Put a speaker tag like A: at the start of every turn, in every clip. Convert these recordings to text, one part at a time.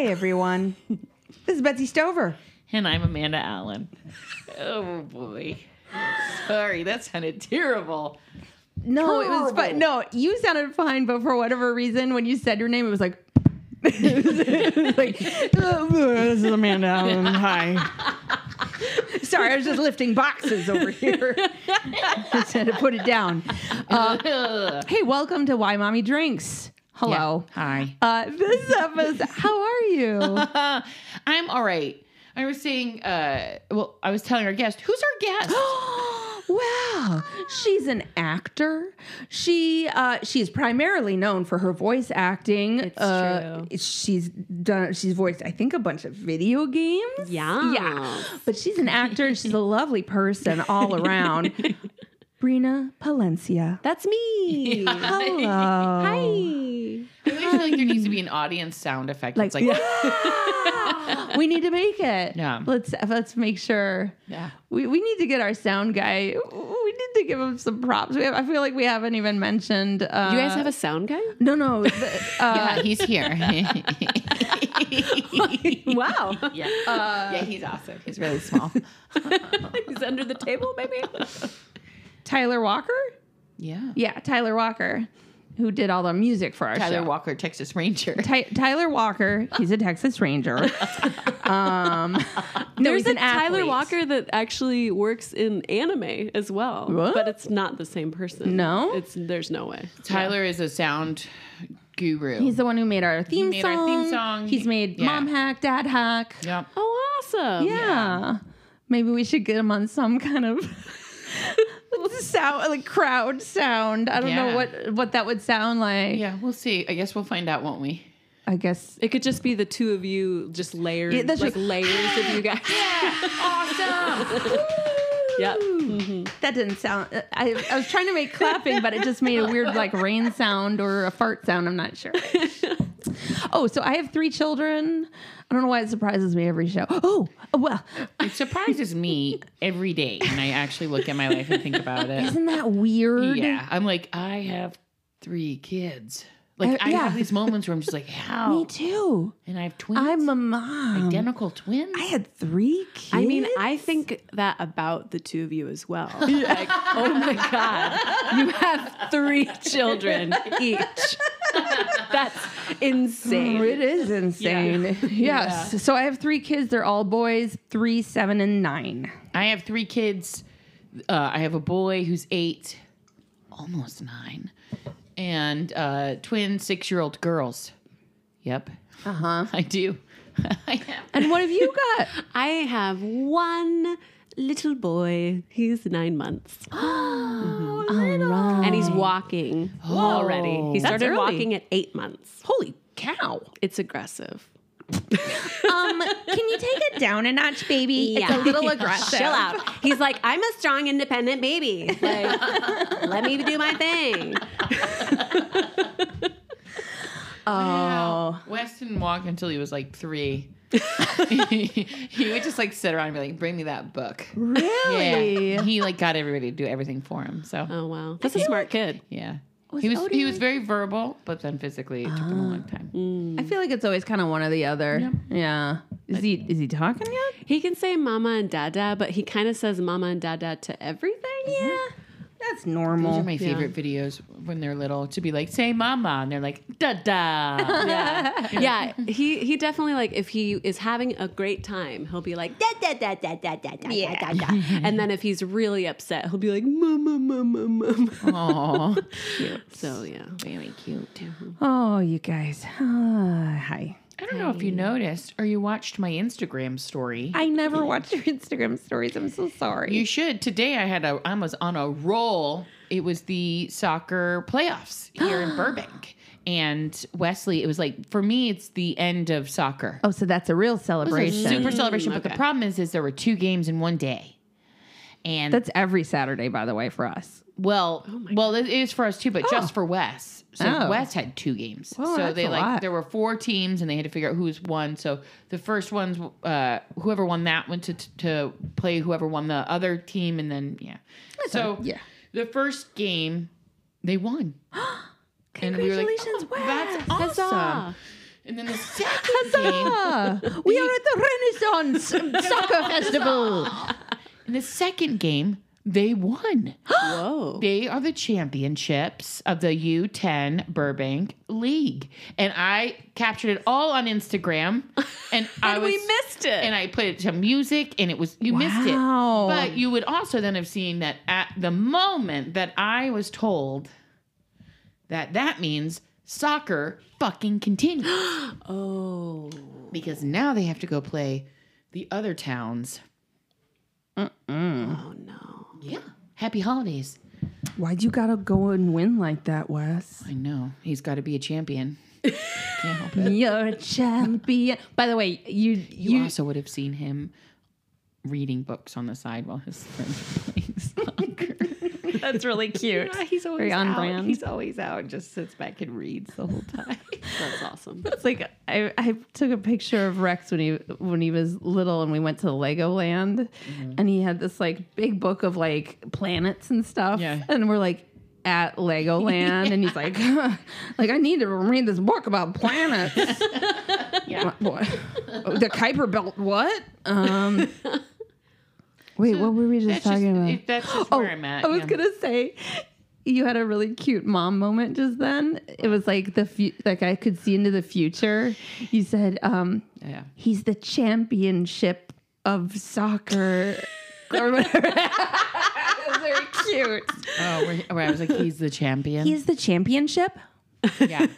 A: drinks. Hey everyone, this is Betsy Stover.
B: And I'm Amanda Allen. Oh boy. Sorry, that sounded terrible.
A: No, it was fine. No, you sounded fine, but for whatever reason, when you said your name, it was like. it was like, "Oh, this is Amanda Allen. Hi. Sorry, I was just lifting boxes over here. just had to put it down. Uh, hey, welcome to Why Mommy Drinks. Hello.
B: Hi.
A: Uh, this episode, how are you?
B: I'm all right. I was saying, uh, well, I was telling our guest, who's our guest?
A: wow, she's an actor. She uh, she's primarily known for her voice acting.
C: It's
A: uh, She's done. She's voiced, I think, a bunch of video games.
C: Yeah.
A: Yeah, but she's an actor and she's a lovely person all around. Brina Palencia.
C: That's me.
A: Hello.
C: Hi.
B: I always feel like there needs to be an audience sound effect.
A: Like,
B: it's like,
A: we need to make it.
B: Yeah.
A: Let's let's make sure.
B: yeah.
A: We, we need to get our sound guy. We need to give him some props. We have, I feel like we haven't even mentioned. Uh, Do
C: You guys have a sound guy?
A: no, no. the- uh,
B: Yeah, he's here.
C: Wow.
B: yeah. yeah, he's awesome. He's really small.
C: He's under the table, maybe?
A: Tyler Walker.
B: Yeah.
A: Yeah, Tyler Walker, who did all the music for our
B: Tyler
A: show.
B: Walker, Texas Ranger.
A: Ty- Tyler Walker. He's a Texas Ranger. um, no,
C: There's
A: he's
C: a
A: an
C: Tyler
A: athlete.
C: Walker that actually works in anime as well.
A: What?
C: But it's not the same person.
A: No?
C: It's there's no way.
B: Tyler is a sound guru.
A: He's the one who made our theme
B: made
A: song.
B: our theme song.
A: He's made
B: yeah.
A: Mom Hack, Dad Hack.
B: Yep.
C: Oh, awesome.
A: Yeah. Maybe we should get him on some kind of sound, like crowd sound. I don't know what what that would sound like.
B: Yeah, we'll see. I guess we'll find out, won't we?
A: I guess
C: It could just be the two of you just layered
A: Yeah, that's
C: like
A: just-
C: layers of you guys. Yeah.
B: Awesome.
C: Yep. Mm-hmm.
A: that didn't sound. I, I was trying to make clapping, but it just made a weird like rain sound or a fart sound. I'm not sure. oh, so I have three children. I don't know why it surprises me every show. Oh, oh well,
B: it surprises me every day and I actually look at my life and think about it.
A: isn't that weird?
B: Yeah, I'm like, I have three kids. Like,
A: Uh,
B: I
A: yeah.
B: have these moments where I'm just like, how?
A: Me too.
B: And I have twins.
A: I'm a mom.
B: identical twins.
A: I had three kids.
C: I mean, I think that about the two of you as well. Like, oh my God, you have three children each. That's insane.
A: Oh, it is insane. Yes. So I have three kids. They're all boys, three, seven, and nine.
B: I have three kids. Uh, I have a boy who's eight, almost nine, and uh, twin six year old girls. Yep,
A: Uh huh.
B: I do. I have.
A: And what have you got?
C: I have one little boy. He's nine months.
A: All right.
C: And he's walking already. He started walking at eight months.
A: Holy cow.
C: It's aggressive.
A: Um, can you take it down a notch, baby? It's a little aggressive.
C: Chill out. He's like, I'm a strong, independent baby. Like, let me do my thing.
A: Oh.
B: Wes didn't walk until he was like three. he would just like sit around and be like, "Bring me that book."
A: Really?
B: Yeah, he like got everybody to do everything for him. So
C: Oh wow, that's a smart kid.
B: yeah,
A: Was
B: he was
A: Odie
B: he was
A: like-
B: very verbal, but then physically it took him a long ah. time. Mm.
A: I feel like it's always kind of one or the other. Yeah. Is he is he talking yet?
C: He can say mama and dada, but he kind of says mama and dada to everything. Mm-hmm.
A: Yeah. That's
B: Those
A: normal.
B: are my favorite videos when they're little to be like, "Say mama," and they're like, "Da da."
C: Yeah, yeah. He he definitely like if he is having a great time, he'll be like da da da da da da da
A: Yeah.
C: da da. And then if he's really upset, he'll be like mama mama mama.
B: Oh,
C: So yeah.
B: very cute.
A: oh, you guys. Uh, hi.
B: I don't know if you noticed or you watched my Instagram story.
A: I never watch your Instagram stories. I'm so sorry.
B: You should. Today I had a I was on a roll. It was the soccer playoffs here in Burbank. And Wesley, it was like for me, it's the end of soccer.
A: oh, so that's a real
B: It was a
A: celebration.
B: super mm, celebration. But the problem is, is there were two games in one day. And
A: That's every Saturday, by the way, for us.
B: well, well, it is for us too, but just for Wes. So
A: Oh.
B: Wes had two games.
A: Oh,
B: so
A: that's
B: they
A: a
B: like
A: lot.
B: there were four teams, and they had to figure out who was won. So the first ones, uh, whoever won that went to to play whoever won the other team, and then yeah. so
A: yeah.
B: the first game they won. And we were like,
A: Congratulations,
B: "Oh,
A: Wes.
B: That's awesome.
C: Huzzah.
B: And then the second game,
A: we are at the Renaissance Soccer Festival.
B: In the second game, they won.
C: Whoa.
B: They are the championships of the U10 Burbank League. And I captured it all on Instagram. And I was,
C: we missed it.
B: And I put it to music and it was you missed it. But you would also then have seen that at the moment that I was told that that means soccer fucking continues.
C: oh.
B: because now they have to go play the other towns.
C: Oh no.
B: Yeah. Happy holidays.
A: Why'd you gotta go and win like that, Wes?
B: I know. He's got to be a champion. Can't help it.
A: You're a champion. By the way, you
B: You,
A: you
B: also would have seen him reading books on the side while his friends were playing soccer.
A: that's really cute.
B: he's always
A: Very on
B: out.
A: brand.
B: He's always out just sits back and reads the whole time.
C: That's awesome.
A: It's like I, I took a picture of Rex when he when he was little and we went to Legoland and he had this like big book of like planets and stuff.
B: Yeah.
A: And we're like at Legoland and he's like like I need to read this book about planets.
B: Yeah.
A: what? The Kuiper belt what? Um Wait, what were we just
B: That's just,
A: talking about?
B: that's just
A: Oh,
B: where I'm at.
A: I was
B: yeah.
A: gonna say you had a really cute mom moment just then. It was like the fu- like I could see into the future. You said, um,
B: Yeah.
A: "He's the championship of soccer." or whatever. was very cute.
B: Oh, where, where I was like, he's the champion.
A: He's the championship.
B: yeah.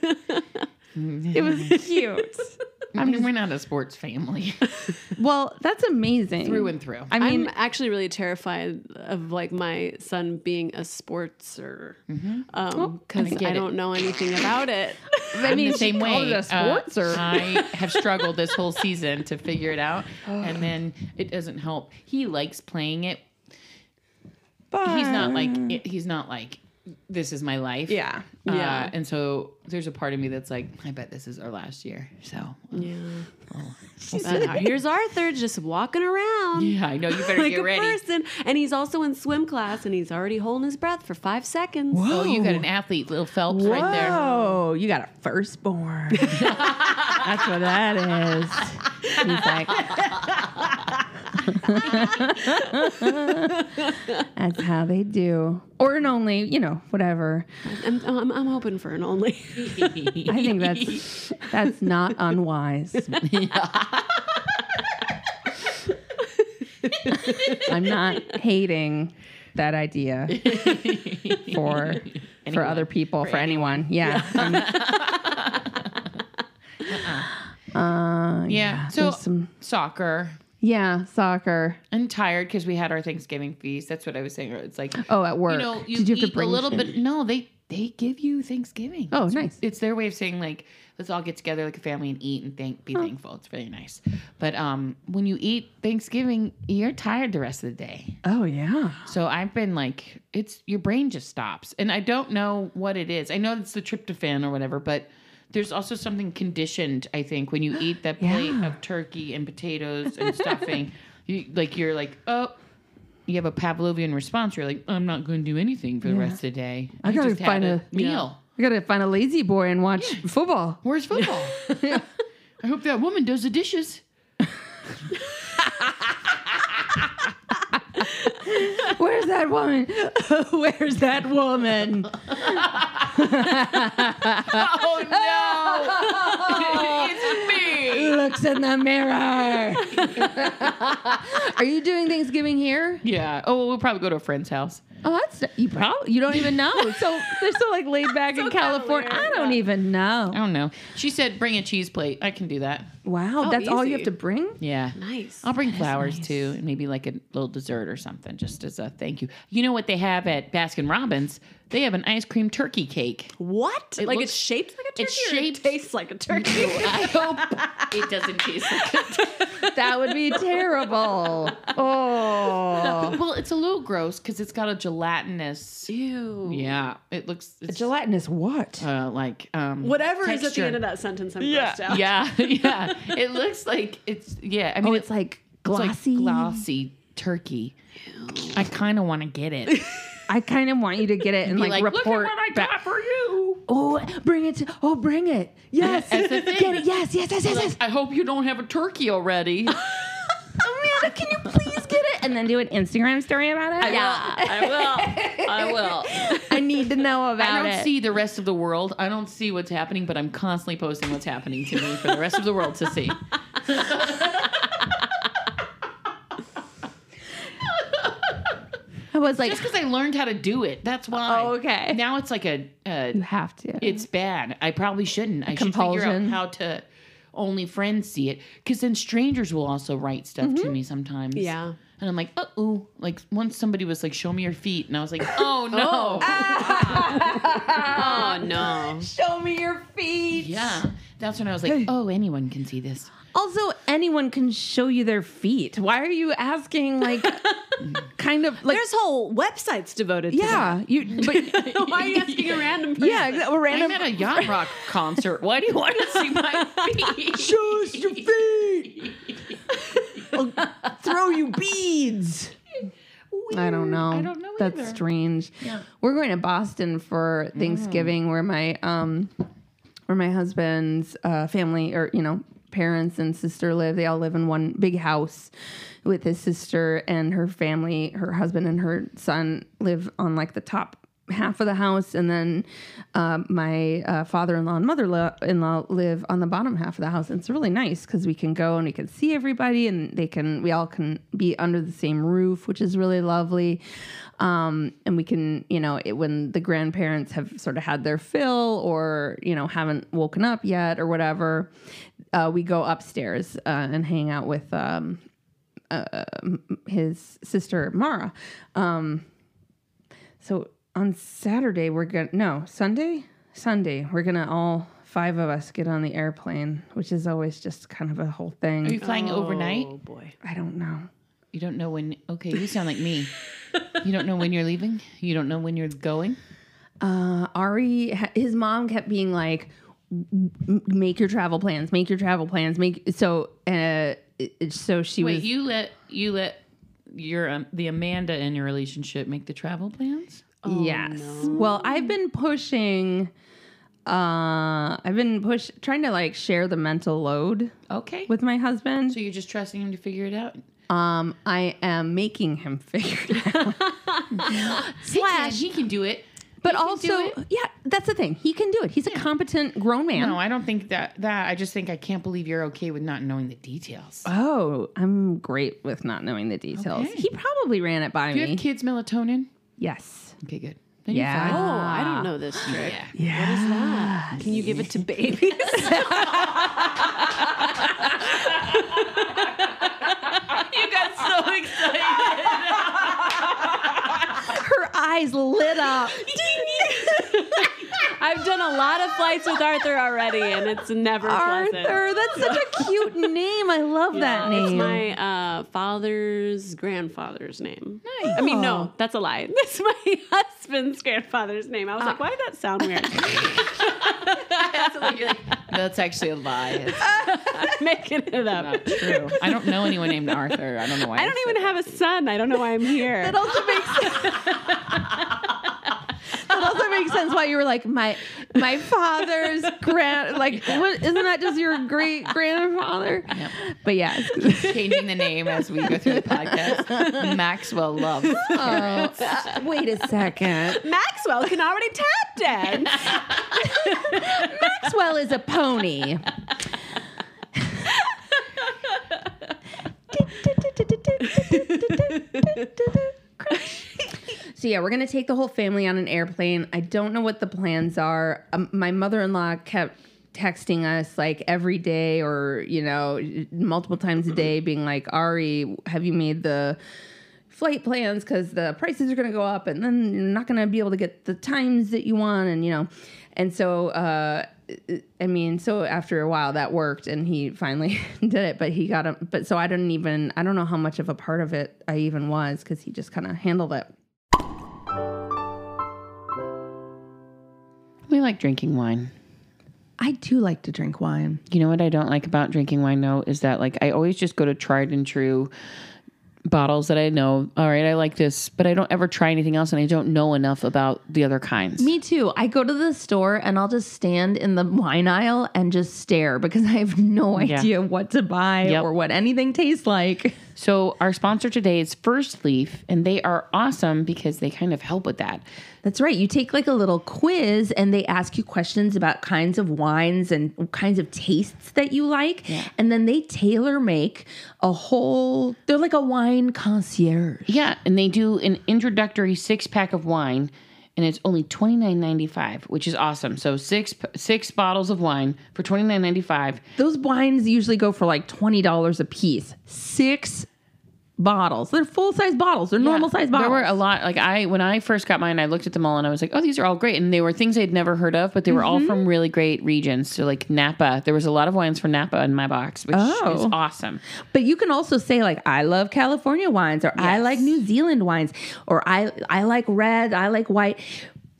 A: It was cute.
B: I mean, we're not a sports family
A: Well, that's amazing.
B: through and through.
A: I mean,
C: I'm actually really terrified of like my son being a sportser um, because
B: I
C: I don't know anything about it.
A: I mean,
B: the same way.
A: a sports
B: uh,
A: or
B: I have struggled this whole season to figure it out, and then it doesn't help. He likes playing it. But he's not like he's not like this is my life.
A: yeah.
B: Uh,
C: Yeah.
B: and so there's a part of me that's like, I bet this is our last year. So
C: Yeah. But now here's Arthur just walking around.
B: yeah, I know you better
C: Like
B: get
C: a
B: ready.
C: person, and he's also in swim class, and he's already holding his breath for five seconds.
B: Oh, you got an athlete, little Phelps, right there.
A: Whoa, you got a firstborn. That's what that is. He's like, that's how they do. Or an only, you know, whatever.
C: I'm, I'm, I'm hoping for an only.
A: I think that's that's not unwise. I'm not hating that idea for for other people, for, anyone. Yeah. uh,
B: Yeah. So
A: some
B: soccer.
A: Yeah, soccer.
B: I'm tired because we had our Thanksgiving feast. That's what I was saying. It's like
A: Oh, at work.
B: you know, you
A: Did you have to bring
B: a little bit. No, they they give you Thanksgiving.
A: Oh,
B: It's-
A: nice.
B: It's their way of saying like let's all get together like a family and eat and thank be thankful. It's really nice. But um, when you eat Thanksgiving, you're tired the rest of the day.
A: Oh yeah.
B: So I've been like, it's your brain just stops, and I don't know what it is. I know it's the tryptophan or whatever, but there's also something conditioned. I think when you eat that plate
A: Yeah.
B: of turkey and potatoes and stuffing, you like you're like, oh. You have a Pavlovian response. You're like, I'm not going to do anything for the rest of the day.
A: I gotta
B: just had
A: find
B: a,
A: a-
B: meal.
A: I gotta find a lazy boy and watch football.
B: Where's football? I hope that woman does the dishes.
A: Where's that woman? Where's that woman?
B: Oh no! it's me.
A: Looks in the mirror. Are you doing Thanksgiving here?
B: Yeah. Oh, we'll probably go to a friend's house.
A: Oh, that's you probably you don't even know. So they're so like laid back in California. I don't even know.
B: I don't know. She said, "Bring a cheese plate." I can do that.
A: Wow,
C: Oh,
A: that's all you have to bring.
B: Yeah.
C: nice.
B: I'll bring flowers too, and maybe like a little dessert or something, just as a thank you. You know what they have at Baskin Robbins? They have an ice cream turkey cake.
C: What?
B: It
C: like
B: looks-
C: it's shaped like a turkey.
B: it's
C: or
B: shaped-
C: It tastes like a turkey.
B: I hope it doesn't taste like it.
A: That would be terrible. Oh,
B: Well, it's a little gross because it's got a gelatinous.
C: Ew.
B: Yeah, it looks it's,
A: gelatinous what?
B: uh, like um,
C: Whatever is at the end of that sentence, I'm
A: Yeah.
C: out.
B: Yeah, yeah. It looks like it's yeah. I mean,
A: Oh, it's like
B: it's like
A: glossy.
B: glossy turkey. I kind of want to get it.
A: I kind of want you to get it and
B: Be
A: like,
B: like, look at
A: report
B: what I
A: back.
B: got for you.
A: oh, bring it. To, oh, bring it. Yes,
B: That's the thing.
A: get it. Yes, yes, yes, yes, yes.
B: I hope you don't have a turkey already.
A: Amanda, can you please get it? And then do an Instagram story about it.
C: Yeah, I will. I will.
A: I need to know about it.
B: I don't
A: it.
B: see the rest of the world. I don't see what's happening, but I'm constantly posting what's happening to me for the rest of the world to see.
A: I was like,
B: Just because I learned how to do it, that's why.
A: Oh, okay.
B: Now it's like a, a
A: you have to.
B: it's bad. I probably shouldn't. I should figure
A: Compulsion.
B: out how to only friends see it because then strangers will also write stuff to me sometimes.
C: Yeah.
B: And I'm like, uh oh. Like once somebody was like, show me your feet. And I was like, oh no.
C: Oh no.
A: Show me your feet.
B: Yeah. That's when I was like, oh, anyone can see this.
A: Also, anyone can show you their feet. Why are you asking like kind of like
C: There's whole websites devoted to
A: yeah, you but
C: that. Why are you asking a random person?
A: yeah, exa- a
B: I'm
A: random
B: at a yacht rock concert. Why do you want to see my feet?
A: show us your feet. I'll throw you beads. I don't know.
B: I don't know
A: That's
B: either.
A: strange.
B: Yeah.
A: We're going to Boston for Thanksgiving, where my um, where my husband's uh, family or you know parents and sister live. They all live in one big house with his sister and her family. Her husband and her son live on like the top half of the house, and then uh, my uh, father-in-law and mother-in-law live on the bottom half of the house. And it's really nice because we can go and we can see everybody, and they can we all can be under the same roof, which is really lovely. Um, and we can, you know, it, when the grandparents have sort of had their fill or, you know, haven't woken up yet or whatever, uh, we go upstairs uh, and hang out with um, uh, his sister, Mara. Um, so on Saturday, we're going to, no, Sunday? Sunday, we're going to all five of us get on the airplane, which is always just kind of a whole thing.
B: Are you flying overnight?
C: Oh boy.
A: I don't know.
B: You don't know when. Okay, you sound like me. You don't know when you're leaving. You don't know when you're going.
A: uh, Ari, his mom kept being like, "Make your travel plans. Make your travel plans. Make." So, uh, so she
B: Wait,
A: was.
B: you let you let your um, the Amanda in your relationship make the travel plans.
A: yes. Well, I've been pushing. Uh, I've been push trying to like share the mental load
B: Okay.
A: with my husband.
B: so you're just trusting him to figure it out.
A: Um, I am making him figure it out.
B: He can, he can do it.
A: But
B: He
A: also,
B: it.
A: yeah, that's the thing. He can do it. He's a competent grown man.
B: No, I don't think that. That I just think I can't believe you're okay with not knowing the details.
A: Oh, I'm great with not knowing the details.
B: Okay.
A: He probably ran it by
B: Do you
A: me.
B: have kids melatonin?
A: yes.
B: Okay, good. Then you're
A: Yeah.
C: Oh, I don't know this trick.
B: Yeah.
C: What is that? Can you give it to babies?
B: You got so excited.
A: Her eyes lit up.
C: I've done a lot of flights with Arthur already, and it's never pleasant.
A: Arthur, that's such a cute name. I love that name.
C: It's my uh, father's grandfather's name. Nice. I mean, no, that's a lie. That's my husband's grandfather's name. I was like, why did that sound weird?
B: That's actually a lie. It's
C: I'm making it up.
B: not true. I don't know anyone named Arthur. I don't know why.
C: I don't even have a son. I don't know why I'm here.
A: that also makes sense. that also makes sense why you were like my my father's grand like what isn't that just your great grandfather?
B: Yep.
A: But yeah,
B: changing the name as we go through the podcast. Maxwell loves.
A: oh, uh, wait a second.
C: Maxwell can already tap dance.
A: Maxwell is a pony. So yeah, we're gonna take the whole family on an airplane. I don't know what the plans are. Um, my mother-in-law kept texting us like every day, or you know, multiple times a day, being like, "Ari, have you made the flight plans? Because the prices are gonna go up, and then you're not gonna be able to get the times that you want." And you know, and so uh, I mean, so after a while that worked, and he finally did it. But he got him But so I didn't even. I don't know how much of a part of it I even was because he just kind of handled it.
B: We like drinking wine.
A: I do like to drink wine.
B: You know what I don't like about drinking wine though is that like I always just go to tried and true bottles that I know. All right, I like this, but I don't ever try anything else, and I don't know enough about the other kinds.
A: Me too. I go to the store and I'll just stand in the wine aisle and just stare because I have no
B: Yeah.
A: idea what to buy
B: Yep.
A: or what anything tastes like.
B: So our sponsor today is First Leaf, and they are awesome because they kind of help with that.
A: That's right. You take like a little quiz and they ask you questions about kinds of wines and kinds of tastes that you like. And then they tailor make a whole, they're like a wine concierge.
B: Yeah, and they do an introductory six pack of wine, and it's only twenty nine ninety five, which is awesome. So six six bottles of wine for twenty nine ninety five.
A: Those wines usually go for like $20 a piece. Six bottles. They're full size bottles. They're normal size bottles.
B: There were a lot. Like I, when I first got mine, I looked at them all and I was like, "Oh, these are all great." And they were things I'd never heard of, but they were all
A: Mm-hmm.
B: from really great regions. So like Napa, there was a lot of wines from Napa in my box, which is
A: Oh.
B: awesome.
A: But you can also say like I love California wines or I like New Zealand wines or I I like red, I like white.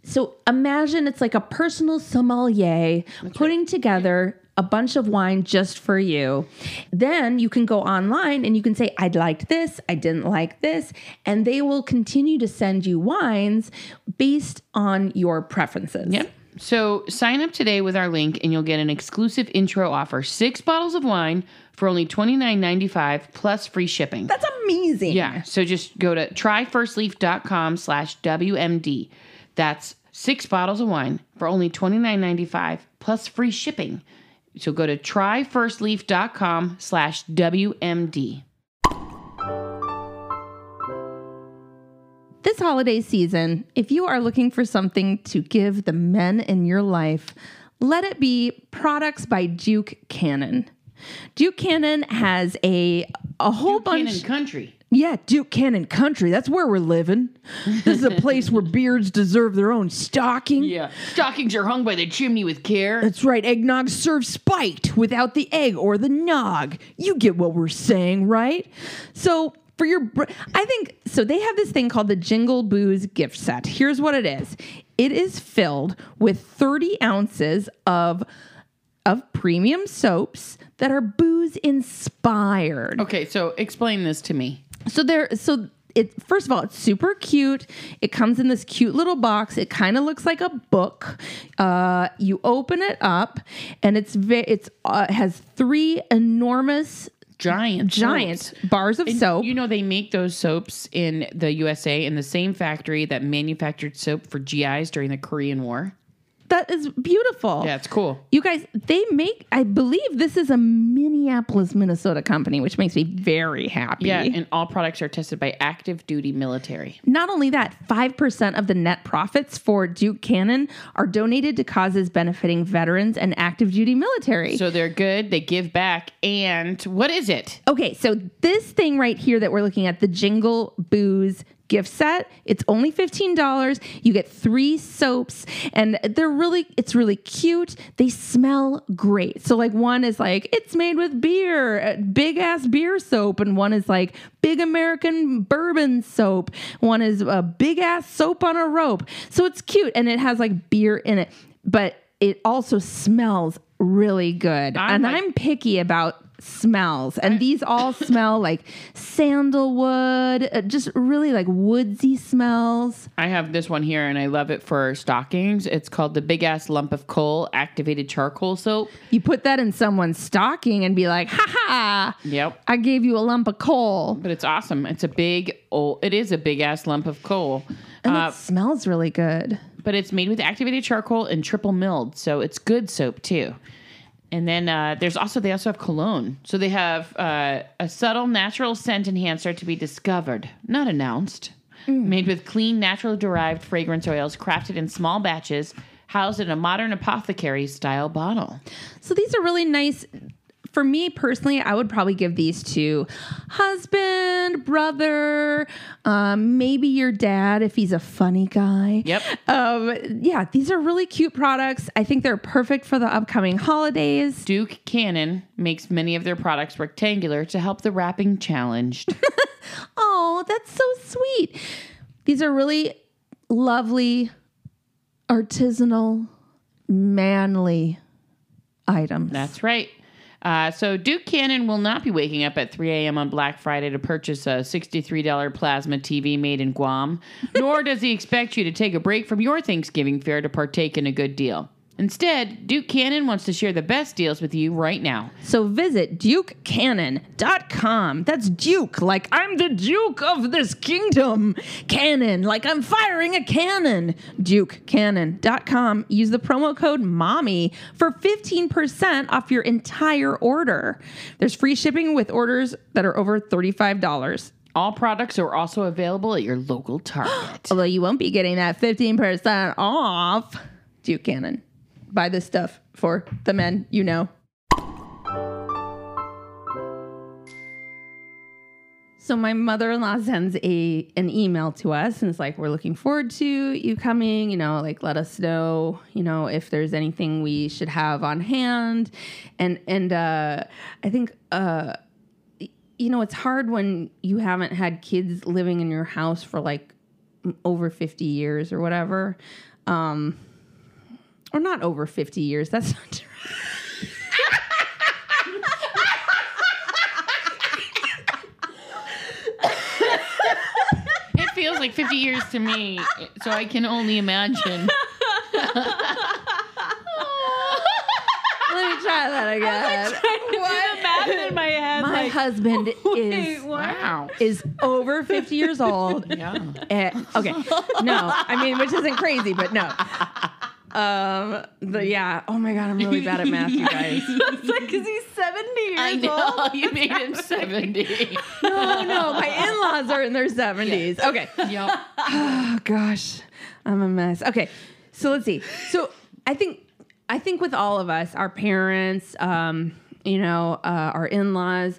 A: So imagine it's like a personal sommelier putting together a bunch of wine just for you. Then you can go online and you can say I liked this, I didn't like this, and they will continue to send you wines based on your preferences.
B: Yep. So sign up today with our link and you'll get an exclusive intro offer. Six bottles of wine for only twenty nine ninety five plus free shipping.
A: That's amazing.
B: Yeah. So just go to tryfirstleaf.com slash WMD. That's six bottles of wine for only twenty nine ninety five plus free shipping. So go to tryfirstleaf.com slash WMD.
A: This holiday season, if you are looking for something to give the men in your life, let it be products by Duke Cannon. Duke Cannon has a a whole bunch.
B: Cannon Country.
A: Yeah, Duke Cannon Country. That's where we're living. This is a place where beards deserve their own stocking.
B: Yeah. Stockings are hung by the chimney with care.
A: That's right. Eggnog served spiked without the egg or the nog. You get what we're saying, right? So for your, br- I think so. They have this thing called the Jingle Booze gift set. Here's what it is. It is filled with 30 ounces of of premium soaps that are booze inspired.
B: Okay, so explain this to me.
A: So there, so it first of all, it's super cute. It comes in this cute little box. It kind of looks like a book. Uh, you open it up, and it's ve- it's uh, has three enormous,
B: Giant.
A: giant
B: soaps.
A: bars of soap.
B: You know, they make those soaps in the USA in the same factory that manufactured soap for GIs during the Korean War.
A: That is beautiful.
B: Yeah, it's cool.
A: You guys, they make. I believe this is a Minneapolis, Minnesota company, which makes me very happy.
B: Yeah, and all products are tested by active duty military.
A: Not only that, 5% of the net profits for Duke Cannon are donated to causes benefiting veterans and active duty military.
B: So they're good, they give back, and what is it?
A: okay, so this thing right here that we're looking at, the Jingle Booze gift set, it's only $15. You get three soaps and they're really it's really cute. They smell great. So like one is like it's made with beer, big ass beer soap and one is like big American bourbon soap. One is a big ass soap on a rope. So it's cute and it has like beer in it. But it also smells really good.
B: I'm
A: and
B: like-
A: I'm picky about smells. And these all smell like sandalwood, uh, just really like woodsy smells.
B: I have this one here and I love it for stockings. It's called the Big Ass Lump of Coal Activated Charcoal Soap.
A: You put that in someone's stocking and be like, ha ha,
B: Yep.
A: I gave you a lump of coal.
B: But it's awesome. It's a big, oh, it is a big ass lump of coal.
A: And
B: Uh,
A: it smells really good.
B: but it's made with activated charcoal and triple milled, so it's good soap too. And then uh, there's also they also have cologne. So they have uh, a subtle natural scent enhancer to be discovered, not announced. Made with clean, natural derived fragrance oils, crafted in small batches, housed in a modern apothecary style bottle.
A: So these are really nice. For me personally, I would probably give these to husband, brother, um, maybe your dad if he's a funny guy.
B: Yep.
A: Um, yeah, these are really cute products. I think they're perfect for the upcoming holidays.
B: Duke Cannon makes many of their products rectangular to help the wrapping challenged.
A: Oh, that's so sweet. These are really lovely, artisanal, manly items.
B: That's right. Uh, so Duke Cannon will not be waking up at 3 a.m. on Black Friday to purchase a $63 plasma TV made in Guam, nor does he expect you to take a break from your Thanksgiving fare to partake in a good deal. Instead, Duke Cannon wants to share the best deals with you right now.
A: So visit dukecannon.com. That's Duke, like I'm the Duke of this kingdom. Cannon, like I'm firing a cannon. Dukecannon.com. Use the promo code MOMMY for 15% off your entire order. There's free shipping with orders that are over $35.
B: All products are also available at your local Target.
A: Although you won't be getting that 15% off. Duke Cannon. Buy this stuff for the men you know. So my mother-in-law sends a an email to us and it's like we're looking forward to you coming, you know, like let us know, you know, if there's anything we should have on hand. And and uh I think uh you know, it's hard when you haven't had kids living in your house for like over 50 years or whatever. Um or not over 50 years. That's not true.
B: it feels like 50 years to me, so I can only imagine.
A: Let me try that again.
C: the math in my head.
A: My husband is
B: Wow.
A: is over 50 years old.
B: Yeah.
A: Eh, okay. No, I mean, which isn't crazy, but no. Um, the, yeah. Oh my God, I'm really bad at math, you guys.
C: It's like, because he's 70 years
B: I
C: old.
B: know. You made him 70.
A: No, no, my in laws are in their 70s. Okay.
B: Yep.
A: Oh gosh, I'm a mess. Okay, so let's see. So I think I think with all of us, our parents, um, you know, uh, our in-laws,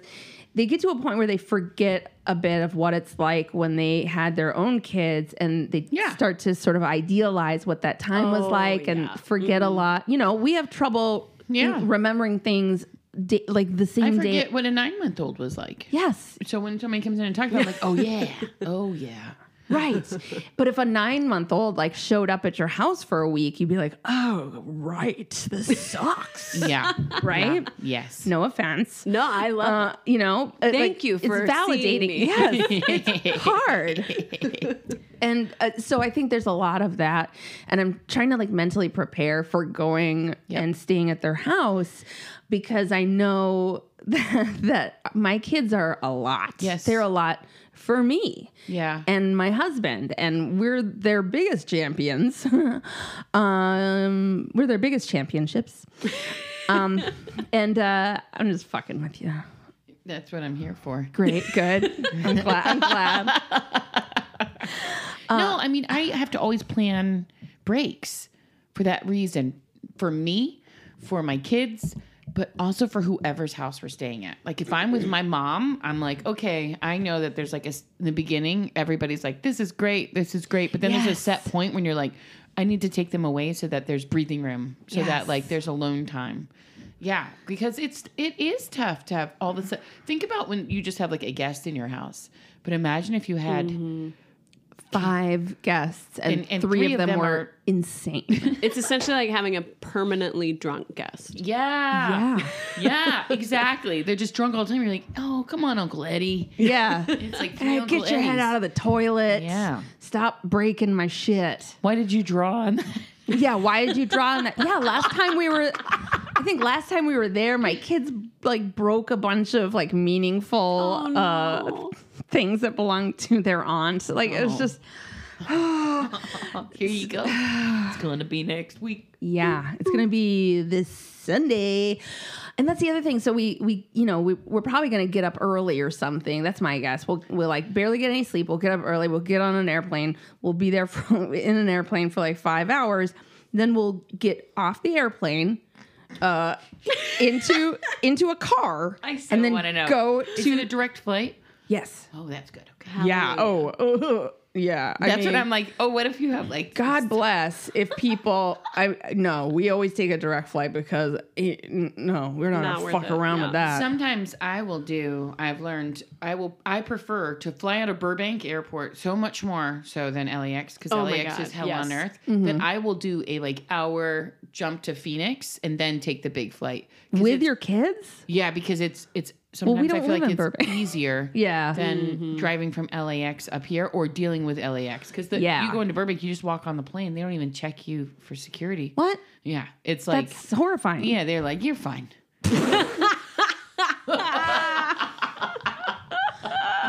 A: they get to a point where they forget a bit of what it's like when they had their own kids, and they
B: Yeah.
A: start to sort of idealize what that time was
C: Oh,
A: like, and
C: yeah.
A: forget a mm-hmm. lot. You know, we have trouble
B: Yeah.
A: remembering things da- like the same day.
B: I
A: day.
B: forget what a nine month old was like.
A: Yes,
B: So when somebody comes in and talks about it, I'm like, oh, yeah. Oh, yeah.
A: Right. but if a nine month old like showed up at your house for a week, you'd be like, oh, right. This sucks.
B: Yeah.
A: right?
B: Yes.
A: No offense.
C: No, I love
A: Uh, you know, uh,
C: Thank
A: like,
C: you for
A: it's validating.
C: me.
A: Yes, it's hard. and uh, so I think there's a lot of that, and I'm trying to like mentally prepare for going
B: Yep.
A: and staying at their house because I know that, that my kids are a lot.
B: Yes.
A: they're a lot for me
B: Yeah.
A: and my husband, and we're their biggest champions. um, we're their biggest championships. Um, and uh, I'm just fucking with you.
B: That's what I'm here for.
A: Great, good. I'm glad. I'm glad.
B: no, I mean, I have to always plan breaks for that reason. For me, for my kids, but also for whoever's house we're staying at. Like if I'm with my mom, I'm like, okay, I know that there's like a in the beginning, everybody's like, this is great, this is great, but then there's a set point when you're like, I need to take them away so that there's breathing room, so that like there's alone time. Yeah, because it's it is tough to have all this. Think about when you just have like a guest in your house, but imagine if you had mm-hmm.
A: Five guests, and,
B: And- and
A: three, of them, were
B: are-
A: insane.
C: It's essentially like having a permanently drunk guest.
B: Yeah.
A: Yeah.
B: Yeah, exactly. They're just drunk all the time. You're like, oh, come on, Uncle Eddie.
A: yeah.
B: It's like
A: Hey,
B: Uncle
A: get your head out of the toilet.
B: Yeah.
A: Stop breaking my shit.
B: Why did you draw on that?
A: Yeah, why did you draw on that? Yeah, last time we were I think last time we were there, my kids like broke a bunch of like meaningful
C: Oh,
A: uh things that belonged to their aunt. Like it was just
B: Here you go. It's going to be next week.
A: Yeah, it's gonna be this Sunday, and that's the other thing. So we we you know we we're probably gonna get up early or something. That's my guess. We'll we'll like barely get any sleep. We'll get up early. We'll get on an airplane. We'll be there for, in an airplane for like five hours. Then we'll get off the airplane, uh, into into a car,
B: I
A: and then
B: want to know.
A: go
B: Is
A: to
B: a direct flight?
A: Yes,
B: Oh, that's good. Okay.
A: yeah. Oh, oh, yeah. I
B: That's what I'm like. Oh, what if you have like
A: God bless if people. I no, we always take a direct flight because it, no, we're not,
C: Not
A: gonna
C: worth
A: fuck
C: it,
A: around
C: yeah.
A: with that.
B: Sometimes I will do. I've learned. I will. I prefer to fly out of Burbank Airport so much more so than LAX because
C: Oh my
B: LAX
C: God,
B: is hell
C: yes.
B: on earth.
A: Mm-hmm.
B: That I will do a like hour jump to Phoenix and then take the big flight 'Cause
A: With
B: it's-
A: your kids?
B: yeah because it's it's
A: Well, we
B: sometimes I
A: don't
B: feel
A: live
B: like
A: in
B: it's
A: Burbank.
B: easier
A: Yeah.
B: than mm-hmm. driving from LAX up here or dealing with LAX because
A: Yeah.
B: you go into Burbank you just walk on the plane they don't even check you for security
A: What?
B: yeah it's like
A: That's horrifying.
B: yeah they're like you're fine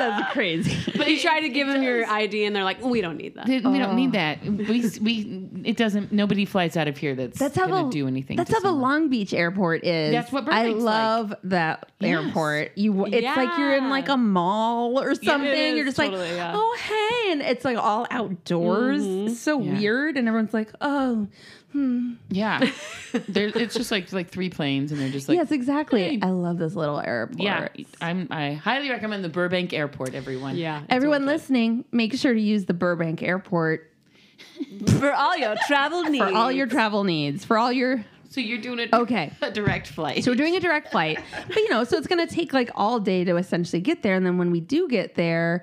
A: That's crazy.
B: but
C: You try to give them your ID, and they're like, "We don't need that."
B: we don't need oh. that we we it doesn't nobody flies out of here that's
A: That's how
B: gonna
A: the
B: do anything
A: That's
B: to
A: how the. Long Beach airport is.
B: That's what
A: I
B: Burbank's like.
A: love that
B: Yes.
A: airport. You, it's like you're in like a mall or something.
C: is,
A: you're just
C: totally,
A: like,
C: yeah.
A: oh hey, and it's like all outdoors. Mm-hmm. It's so
B: Yeah.
A: weird, and everyone's like, oh, Hmm.
B: yeah there it's just like like three planes and they're just like
A: yes, exactly.
B: hey.
A: I love this little airport.
B: Yeah, I'm. I highly recommend the Burbank Airport. Everyone.
C: Yeah,
A: Everyone
C: worth it.
A: listening, make sure to use the Burbank Airport
C: for all your travel needs.
A: for all your travel needs. For all your
B: So you're doing it.
A: Okay.
B: A direct flight.
A: So we're doing a direct flight, but you know, so it's going to take like all day to essentially get there, and then when we do get there,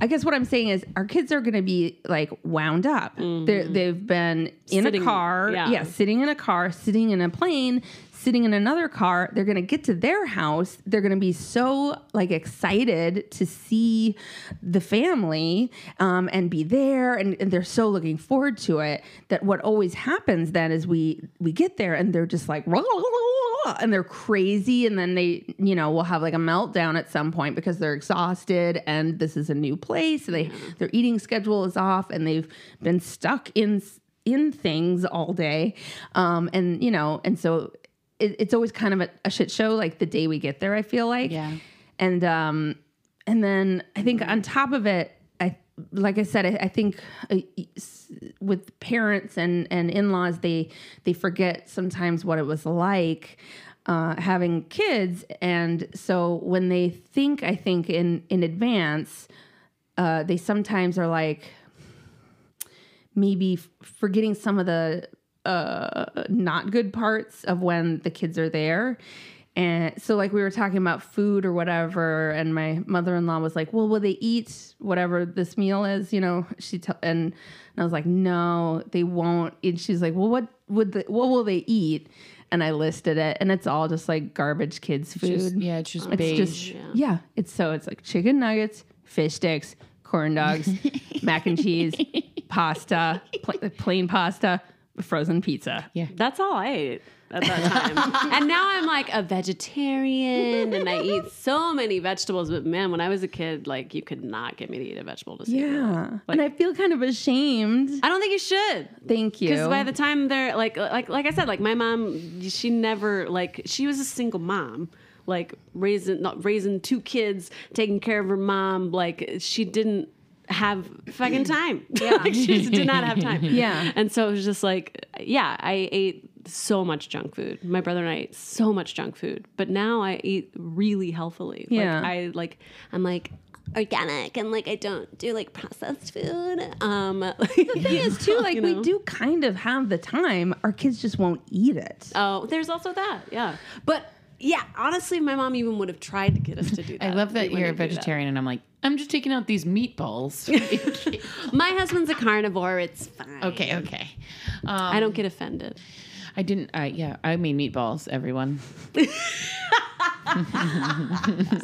A: I guess what I'm saying is our kids are going to be like wound up. They're, mm-hmm. they've been in
C: Sitting-
A: a car,
C: yeah.
A: yeah, sitting in a car, sitting in a plane, sitting in another car. They're going to get to their house. They're going to be so like excited to see the family um, and be there, and, and they're so looking forward to it. That what always happens then is we we get there and they're just like and they're crazy and then they you know will have like a meltdown at some point because they're exhausted and this is a new place and they their eating schedule is off and they've been stuck in in things all day um and you know and so it, it's always kind of a, a shit show like the day we get there i feel like
B: Yeah.
A: and um and then i think on top of it i like i said i, I think uh, with parents and and in-laws they they forget sometimes what it was like uh, having kids and so when they think i think in in advance uh, they sometimes are like maybe f- forgetting some of the uh, not good parts of when the kids are there. And so, like, we were talking about food or whatever, and my mother in law was like, Well, will they eat whatever this meal is? You know, she, t- and, and I was like, No, they won't. And she's like, Well, what would the, what will they eat? And I listed it, and it's all just like garbage kids' food.
B: Just- yeah, it's just
A: It's
B: beige.
A: just yeah. It's so it's like chicken nuggets, fish sticks, corn dogs, mac and cheese, pasta, pl- plain pasta, frozen pizza.
B: yeah.
C: That's all I ate at that time. and now I'm like a vegetarian and I eat so many vegetables. But man, when I was a kid, like you could not get me to eat a vegetable to save my life.
A: Yeah, and I feel kind of ashamed.
C: I don't think you should.
A: Thank you.
C: Because by the time they're like, like, like I said, like my mom, she never like she was a single mom, like raising not raising two kids, taking care of her mom. Like she didn't have fucking time. Yeah, like, she just did not have time.
A: Yeah.
C: and so it was just like, yeah, I ate so much junk food. My brother and I ate so much junk food, but now I eat really healthily.
A: Yeah.
C: like, I like, I'm like. Organic and like I don't do like processed food. Um, the
A: thing is too, like we do kind of have the time. Our kids just won't eat it.
C: Oh, there's also that. Yeah. But yeah, honestly, my mom even would have tried to get us to do that.
B: I love that
C: We
B: you're a
C: wouldn't do that.
B: vegetarian, and I'm like, I'm just taking out these meatballs.
C: My husband's a carnivore. It's fine.
B: okay, okay. Um,
C: I don't get offended.
B: I didn't. Uh, yeah, I made meatballs. Everyone.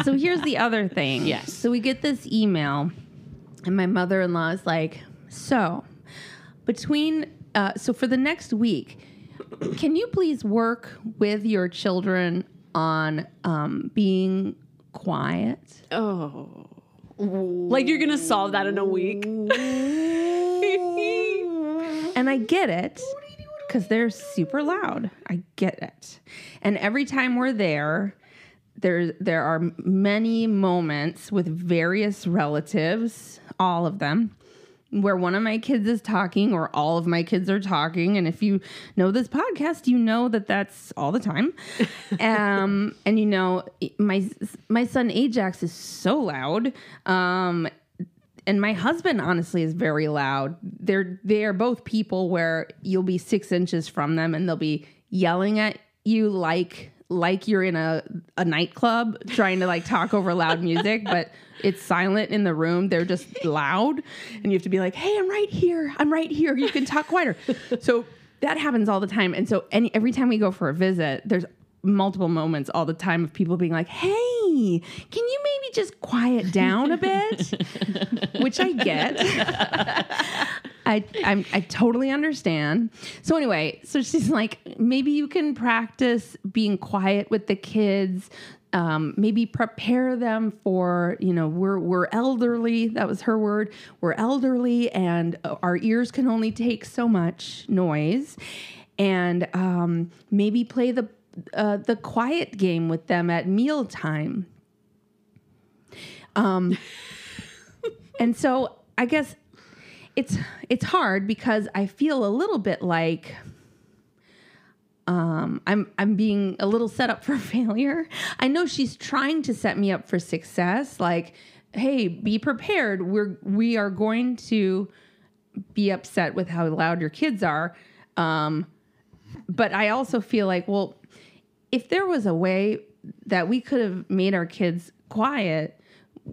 A: so here's the other thing.
B: Yes.
A: So we get this email, and my mother in law is like, So, between, uh, so for the next week, can you please work with your children on um, being quiet?
C: Oh. Like you're gonna solve that in a week.
A: And I get it because they're super loud. I get it. And every time we're there, there there are many moments with various relatives, all of them, where one of my kids is talking or all of my kids are talking. And if you know this podcast, you know that that's all the time. um, and you know, my my son Ajax is so loud. Um, and my husband honestly is very loud. They're they are both people where you'll be six inches from them and they'll be yelling at you like like you're in a, a nightclub trying to like talk over loud music, but it's silent in the room. They're just loud. And you have to be like, hey, I'm right here. I'm right here. You can talk quieter. So that happens all the time. And so any every time we go for a visit, there's multiple moments all the time of people being like, "Hey, can you maybe just quiet down a bit?" Which I get. I I'm, I totally understand. So anyway, so she's like, maybe you can practice being quiet with the kids. Um, maybe prepare them for you know we're we're elderly. That was her word. We're elderly, and our ears can only take so much noise. And um, maybe play the uh, the quiet game with them at mealtime. Um, and so I guess it's it's hard because I feel a little bit like um, I'm I'm being a little set up for failure. I know she's trying to set me up for success. Like, hey, be prepared. We're we are going to be upset with how loud your kids are. Um, but I also feel like, well, if there was a way that we could have made our kids quiet,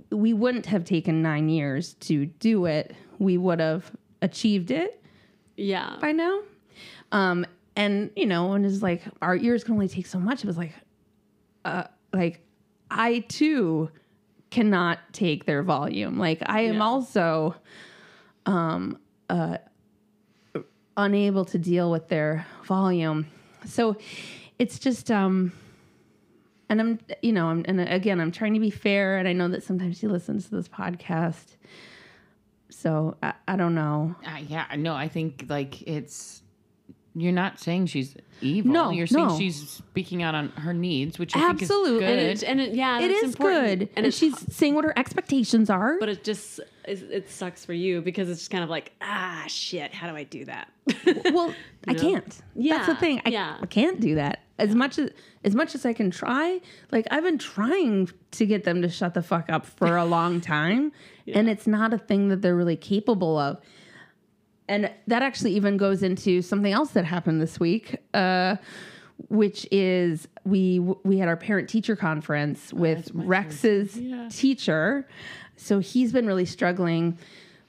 A: we wouldn't have taken nine years to do it. We would have achieved it
C: Yeah.
A: by now. Um, and you know, and it's like our ears can only take so much. It was like, uh, like I too cannot take their volume. Like I am
C: Yeah.
A: also, um, uh, unable to deal with their volume. So it's just, um, and I'm, you know, I'm, and again, I'm trying to be fair, and I know that sometimes he listens to this podcast. So I, I don't know.
B: Uh, yeah, no, I think like it's. You're not saying she's evil.
A: No,
B: you're saying
A: no.
B: she's speaking out on her needs, which I
A: Absolutely.
B: think
C: and
B: is
C: it,
B: good.
C: and it, yeah,
A: It
C: that's
A: is
C: important.
A: good, and,
C: and it's
A: she's saying what her expectations are.
C: but it just it, it sucks for you because it's just kind of like ah shit how do i do that
A: well, I
C: know?
A: can't. Yeah, That's the thing. I,
C: yeah.
A: I can't do that. As much as as much as I can try, like I've been trying to get them to shut the fuck up for a long time, and it's not a thing that they're really capable of. And that actually even goes into something else that happened this week, uh, which is we we had our parent teacher conference with Rex's teacher. So he's been really struggling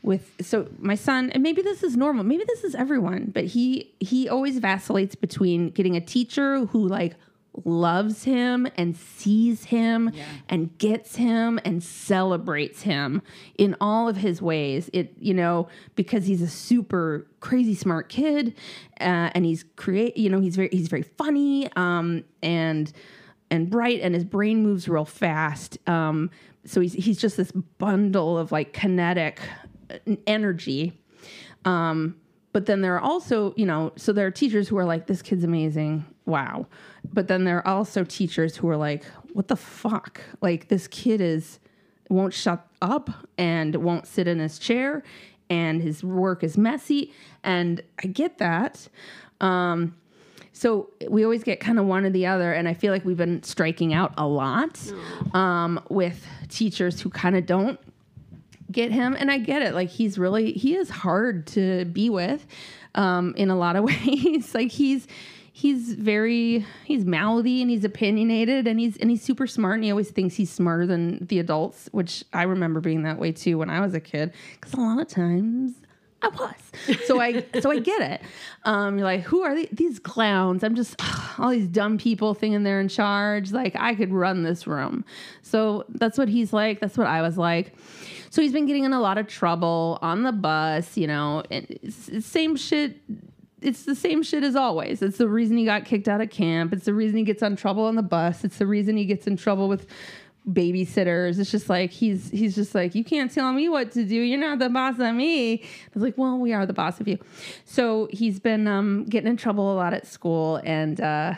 A: with so my son and maybe this is normal maybe this is everyone but he he always vacillates between getting a teacher who like loves him and sees him and gets him and celebrates him in all of his ways. It you know because he's a super crazy smart kid uh, and he's create you know he's very he's very funny um and and bright and his brain moves real fast. Um so he's he's just this bundle of like kinetic energy. Um but then there are also you know so there are teachers who are like this kid's amazing. Wow. But then there are also teachers who are like what the fuck? Like this kid is won't shut up and won't sit in his chair and his work is messy. And i get that. Um so we always get kind of one or the other and i feel like we've been striking out a lot um, with teachers who kind of don't get him and i get it like he's really he is hard to be with um, in a lot of ways like he's he's very he's mouthy and he's opinionated and he's and he's super smart and he always thinks he's smarter than the adults which i remember being that way too when i was a kid because a lot of times I was. So I so I get it. Um, you're like, who are the, these clowns? I'm just all these dumb people thinking they're in charge. Like I could run this room. So that's what he's like. That's what I was like. So he's been getting in a lot of trouble on the bus. You know, and it's, it's same shit. It's the same shit as always. It's the reason he got kicked out of camp. It's the reason he gets on trouble on the bus. It's the reason he gets in trouble with babysitters. It's just like he's he's just like you can't tell me what to do. You're not the boss of me. I was like, well, we are the boss of you. So he's been um, getting in trouble a lot at school, and uh,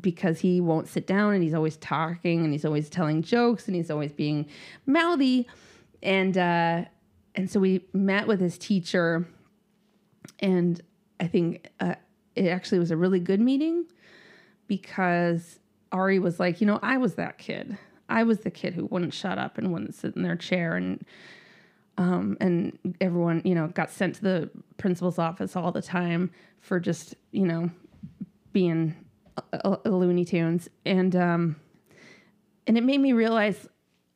A: because he won't sit down, and he's always talking, and he's always telling jokes, and he's always being mouthy, and uh, and so we met with his teacher, and I think uh, it actually was a really good meeting because Ari was like, you know, I was that kid. I was the kid who wouldn't shut up and wouldn't sit in their chair and um, and everyone, you know, got sent to the principal's office all the time for just, you know, being a, a Looney Tunes. And um, and it made me realize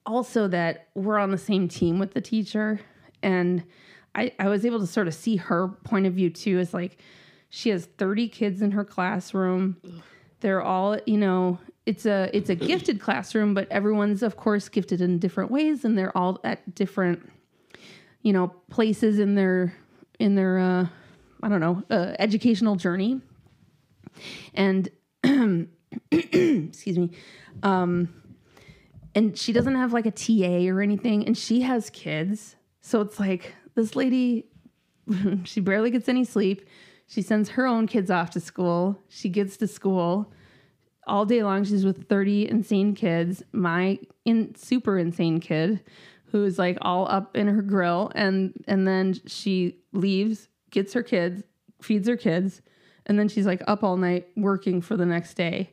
A: also that we're on the same team with the teacher. And I, I was able to sort of see her point of view too, as like She has 30 kids in her classroom. They're all, you know, it's a it's a gifted classroom, but everyone's of course gifted in different ways and they're all at different you know, places in their in their uh I don't know, uh, educational journey. And excuse me. Um and she doesn't have like a TA or anything and she has kids. So it's like this lady she barely gets any sleep. She sends her own kids off to school. She gets to school all day long. She's with 30 insane kids. My in, super insane kid who's like all up in her grill and and then she leaves, gets her kids, feeds her kids, and then she's like up all night working for the next day.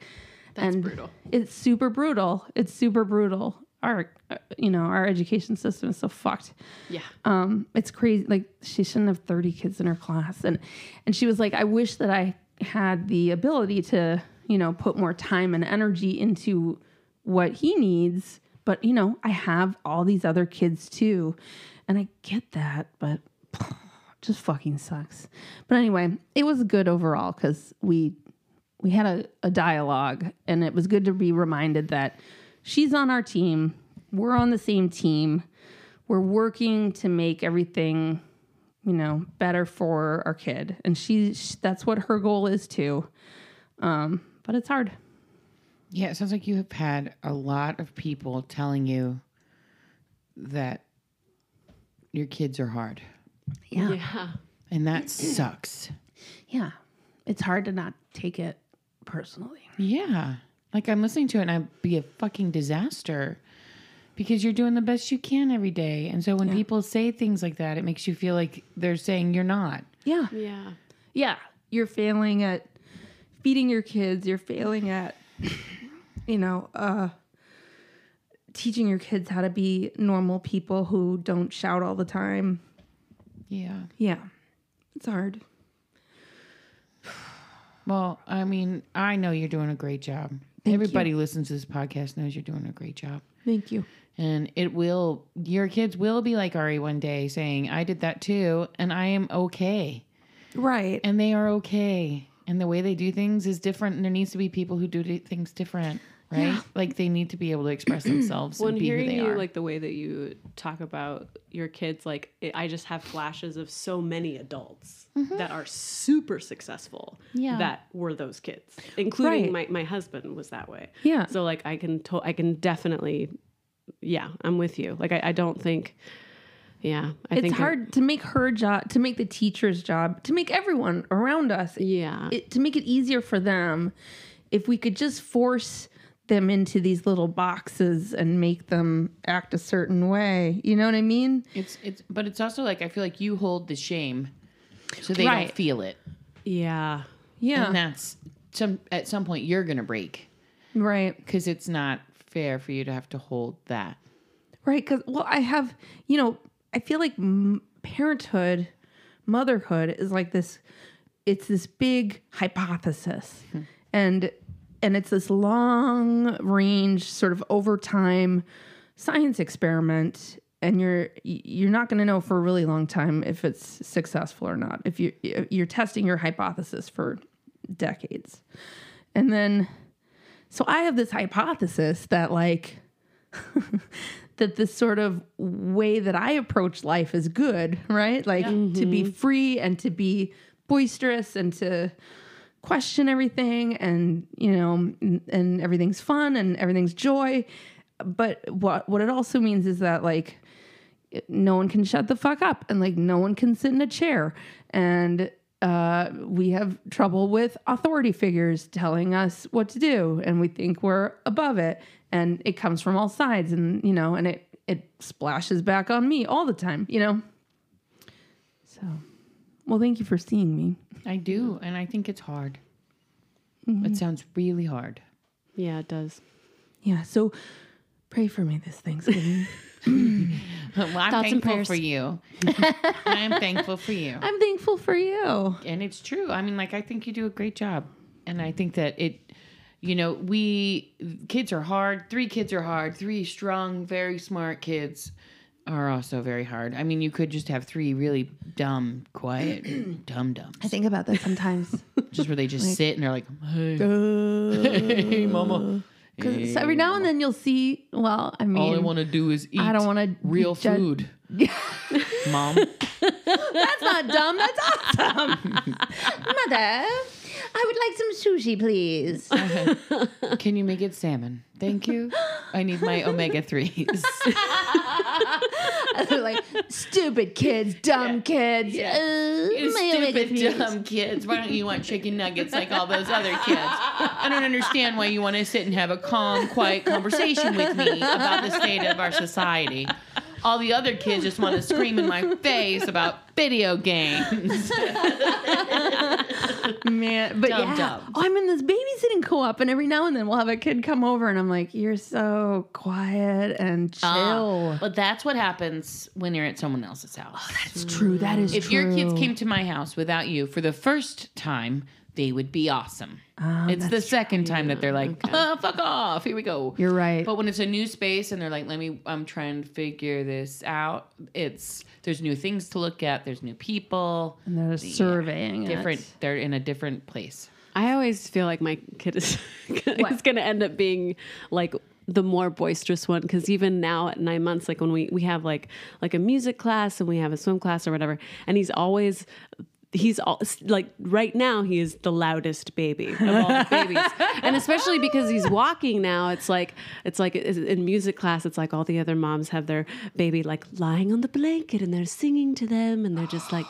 C: That's
A: and
C: brutal.
A: It's super brutal. It's super brutal. Our uh, you know, our education system is so fucked
C: Yeah.
A: um it's crazy like she shouldn't have 30 kids in her class and and she was like i wish that i had the ability to you know put more time and energy into what he needs but you know i have all these other kids too and i get that but just fucking sucks but anyway it was good overall because we we had a, a dialogue and it was good to be reminded that she's on our team. We're on the same team. We're working to make everything you know better for our kid. And she, sh that's what her goal is too. Um but it's hard.
B: Yeah, it sounds like you have had a lot of people telling you that your kids are hard.
A: yeah.
C: Yeah.
B: And that sucks.
A: yeah. It's hard to not take it personally
B: Yeah. Like I'm listening to it and I'd be a fucking disaster because you're doing the best you can every day. And so when people say things like that, it makes you feel like they're saying you're not.
A: yeah
C: Yeah.
A: yeah you're failing at feeding your kids you're failing at you know uh teaching your kids how to be normal people who don't shout all the time
B: Yeah.
A: yeah it's hard
B: Well, I mean, I know you're doing a great job. Everybody who listens to this podcast knows you're doing a great job.
A: thank you
B: And it will, your kids will be like Ari one day saying, I did that too, and I am okay.
A: right
B: And they are okay. And the way they do things is different. And there needs to be people who do things different, right? Like they need to be able to express themselves
C: When
B: and be who
C: hearing
B: they
C: you,
B: are.
C: like the way that you talk about your kids, like it, I just have flashes of so many adults mm-hmm. that are super successful.
B: Yeah.
C: that were those kids, including
A: Right.
C: my my husband was that way.
A: Yeah.
C: So like I can to- I can definitely, yeah, I'm with you. Like I, I don't think, yeah, I
A: it's
C: think it-
A: hard to make her job to make the teacher's job to make everyone around us
C: yeah,
A: it, to make it easier for them if we could just force them into these little boxes and make them act a certain way. You know what i mean?
B: It's, it's, but it's also like, I feel like you hold the shame so they
A: Right.
B: don't feel it.
C: yeah,
A: yeah.
B: And that's some, at some point you're going to break.
A: Right.
B: Because it's not fair for you to have to hold that.
A: right because well i have you know i feel like m- parenthood motherhood is like this it's this big hypothesis. Hmm. And and it's this long range sort of over time science experiment and you're you're not going to know for a really long time if it's successful or not if you you're testing your hypothesis for decades. And then so i have this hypothesis that like that this sort of way that I approach life is good, right? Like to be mm-hmm. free and to be boisterous and to question everything and you know and, everything's fun and everything's joy. But what what it also means is that like no one can shut the fuck up and like no one can sit in a chair. And uh, we have trouble with authority figures telling us what to do and we think we're above it. And it comes from all sides and you know and it it splashes back on me all the time you know? So well thank you for seeing me
B: I do. And I think it's hard.
A: Mm-hmm.
B: It sounds really hard.
C: yeah, it does.
A: yeah so pray for me this thanksgiving
B: Well, I'm
C: Thoughts and
B: thankful for you. I am thankful for you.
A: i'm thankful for you
B: and it's true. I mean, like I think you do a great job, and I think that it, you know, we kids are hard. Three kids are hard. Three strong, very smart kids are also very hard. I mean, you could just have three really dumb, quiet, dumb dumbs.
A: I think about that sometimes.
B: Just where they just sit and they're like, hey,
A: Uh,
B: hey mama.
A: so every now and then you'll see. Well, I mean,
B: All I want to do is eat
A: I don't wanna
B: real
A: judge-
B: food. Mom,
A: That's not dumb. That's awesome. Mother, I would like some sushi, please.
B: can you make it salmon? Thank you. I need my omega 3s.
A: like stupid kids, dumb kids.
B: Yeah.
A: Uh,
B: You stupid, dumb kids. Why don't you want chicken nuggets like all those other kids? I don't understand why you want to sit and have a calm, quiet conversation with me about the state of our society. All the other kids just want to scream in my face about video games.
A: Man, but
B: Dumb
A: yeah.
B: dumb.
A: Oh, I'm in this babysitting co-op, and every now and then we'll have a kid come over, and I'm like, "You're so quiet and oh, chill."
B: But that's what happens when you're at someone else's house.
A: It's true. That is
B: if
A: true.
B: your kids came to my house without you for the first time, they would be awesome.
A: Oh,
B: it's the second time that they're like, oh, fuck off. Here we go.
A: You're right.
B: But when it's a new space and they're like, let me, I'm trying to figure this out. It's, there's new things to look at. There's new people.
A: and they're surveying
B: Different,
A: it.
B: they're in a different place.
C: I always feel like my kid is, is going to end up being like the more boisterous one because even now at nine months like when we we have like like a music class and we have a swim class or whatever and he's always he's all, like right now he is the loudest baby of all the babies. And especially because he's walking now it's like it's like in music class it's like all the other moms have their baby like lying on the blanket and they're singing to them and they're just like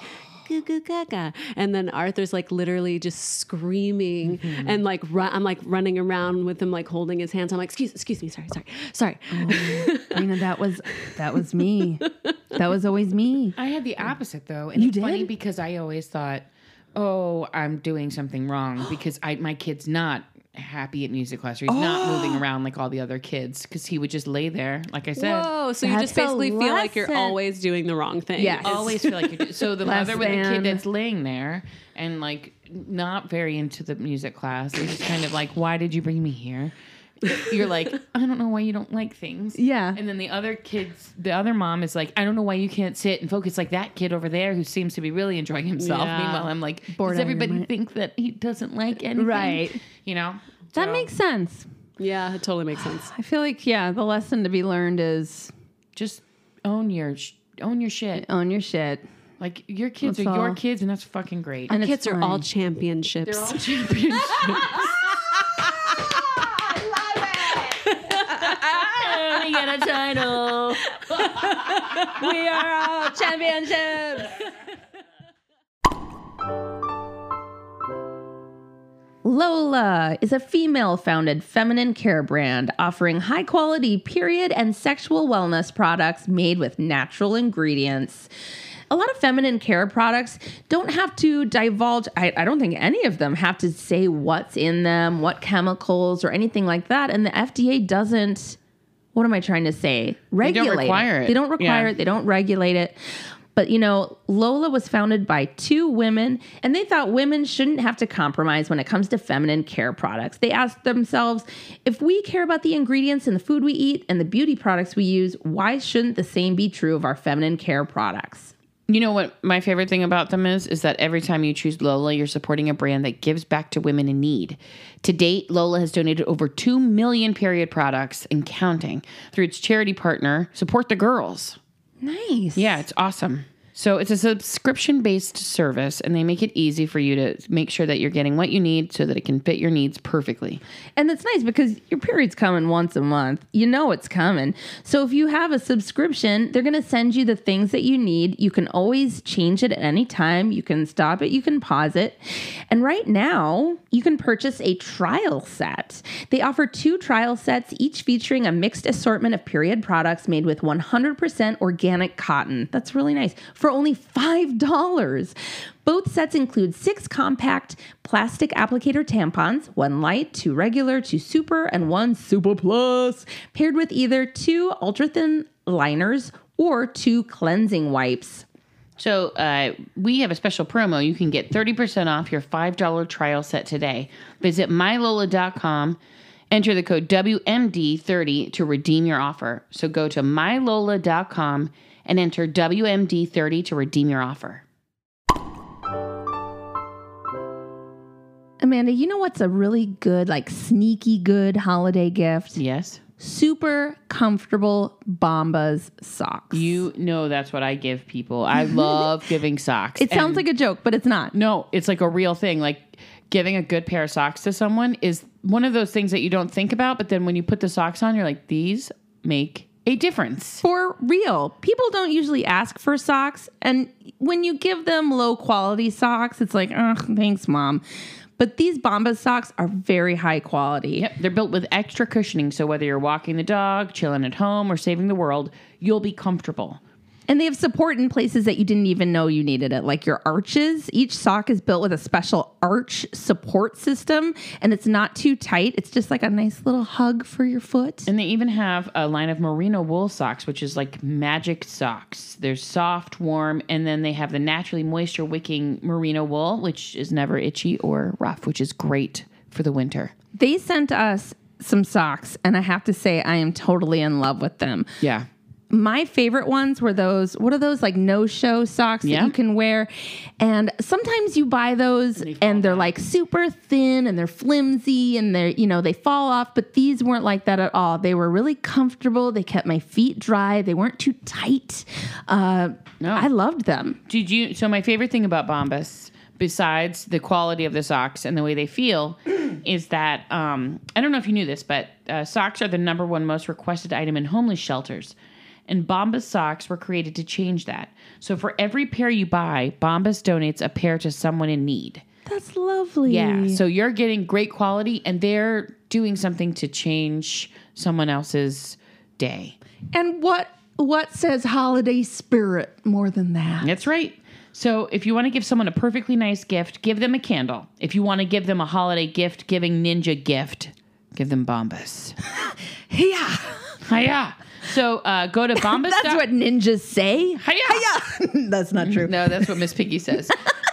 C: goo goo gaga. And then Arthur's like literally just screaming mm-hmm. and like run, I'm like running around with him like holding his hands. I'm like, excuse, excuse me, sorry, sorry, sorry.
A: Oh, you know, that was that was me. that was always me.
B: I had the opposite though, and
A: You
B: it's funny because I always thought, "Oh, I'm doing something wrong because I my kid's not happy at music class or he's not moving oh. around like all the other kids because he would just lay there, like I said."
C: Whoa, so you
A: That's
C: just basically feel like you're
A: lesson.
C: always doing the wrong thing.
A: Yes.
C: It's-
B: always feel like you're do- so the
A: Less
B: mother with a
A: than.
B: kid that's laying there and like not very into the music class is just kind of like why did you bring me here you're like i don't know why you don't like things
A: Yeah.
B: and then the other kids the other mom is like i don't know why you can't sit and focus like that kid over there who seems to be really enjoying himself
C: Yeah.
B: meanwhile i'm like
A: Bored
B: does
A: out of your
B: everybody
A: mind.
B: think that he doesn't like anything
A: Right.
B: you know
A: That
B: So,
A: makes sense.
C: yeah, it totally makes sense.
A: I feel like yeah, the lesson to be learned is
B: just own your sh- own your shit
A: own your shit.
B: like your kids
A: That's
B: are your kids and that's fucking great
A: And it's
C: Kids are all championships.
B: they're all championships a title.
A: we are all championships. Lola is a female founded feminine care brand offering high quality period and sexual wellness products made with natural ingredients. A lot of feminine care products don't have to divulge, I, I don't think any of them have to say what's in them, what chemicals, or anything like that. And the FDA doesn't what am I trying to say? Regulate They don't
B: require it.
A: They don't require
B: Yeah.
A: it. They don't regulate it. But you know, Lola was founded by two women, and they thought women shouldn't have to compromise when it comes to feminine care products. They asked themselves, if we care about the ingredients in the food we eat and the beauty products we use, why shouldn't the same be true of our feminine care products?
B: You know what my favorite thing about them is is that every time you choose Lola, you're supporting a brand that gives back to women in need. To date, Lola has donated over 2 million period products and counting through its charity partner, Support the Girls.
A: Nice.
B: Yeah, it's awesome. So it's a subscription based service, and they make it easy for you to make sure that you're getting what you need so that it can fit your needs perfectly.
A: And it's nice because your period's coming once a month. You know it's coming. So if you have a subscription, they're going to send you the things that you need. You can always change it at any time. You can stop it, you can pause it. And right now, you can purchase a trial set. They offer two trial sets, each featuring a mixed assortment of period products made with 100% organic cotton. That's really nice. For only $5. Both sets include six compact plastic applicator tampons, one light, two regular, two super, and one super plus, paired with either two ultra thin liners or two cleansing wipes.
B: So uh, we have a special promo. You can get 30% off your $5 trial set today. Visit mylola.com Enter the code WMD30 to redeem your offer. So go to mylola.com and enter WMD30 to redeem your offer.
A: Amanda, you know what's a really good, like sneaky good holiday gift?
B: Yes.
A: Super comfortable Bombas socks.
B: You know that's what I give people. I love giving socks.
A: it sounds like a joke, but it's not.
B: No, it's like a real thing. Like giving a good pair of socks to someone is one of those things that you don't think about, but then when you put the socks on, you're like, these make a difference.
A: For real. People don't usually ask for socks. And when you give them low quality socks, it's like, oh, thanks, mom. But these Bombas socks are very high quality.
B: Yep, they're built with extra cushioning, so whether you're walking the dog, chilling at home, or saving the world, you'll be comfortable.
A: And they have support in places that you didn't even know you needed it, like your arches. Each sock is built with a special arch support system, and it's not too tight. It's just like a nice little hug for your foot.
B: And they even have a line of merino wool socks, which is like magic socks. They're soft, warm, and then they have the naturally moisture wicking merino wool, which is never itchy or rough, which is great for the winter.
A: They sent us some socks, and I have to say, I am totally in love with them.
B: Yeah.
A: My favorite ones were those what are those like no show socks
B: Yeah.
A: that you can wear and sometimes you buy those and, they're like super thin and they're flimsy and they're you know they fall off but these weren't like that at all they were really comfortable they kept my feet dry they weren't too tight uh,
B: No.
A: i loved them
B: Did you? So my favorite thing about Bombas, besides the quality of the socks and the way they feel, is that um, I don't know if you knew this, but uh, socks are the number one most requested item in homeless shelters. And Bombas socks were created to change that. So for every pair you buy, Bombas donates a pair to someone in need.
A: that's lovely
B: Yeah. So you're getting great quality, and they're doing something to change someone else's day.
A: and what what says holiday spirit more than that
B: That's right. So if you want to give someone a perfectly nice gift, give them a candle. If you want to give them a holiday gift, giving ninja gift, give them Bombas.
A: yeah
B: Hiya. So uh, go to Bombas.
A: that's what ninjas say
B: Hiya.
A: that's not true
B: No, that's what Miss Piggy says.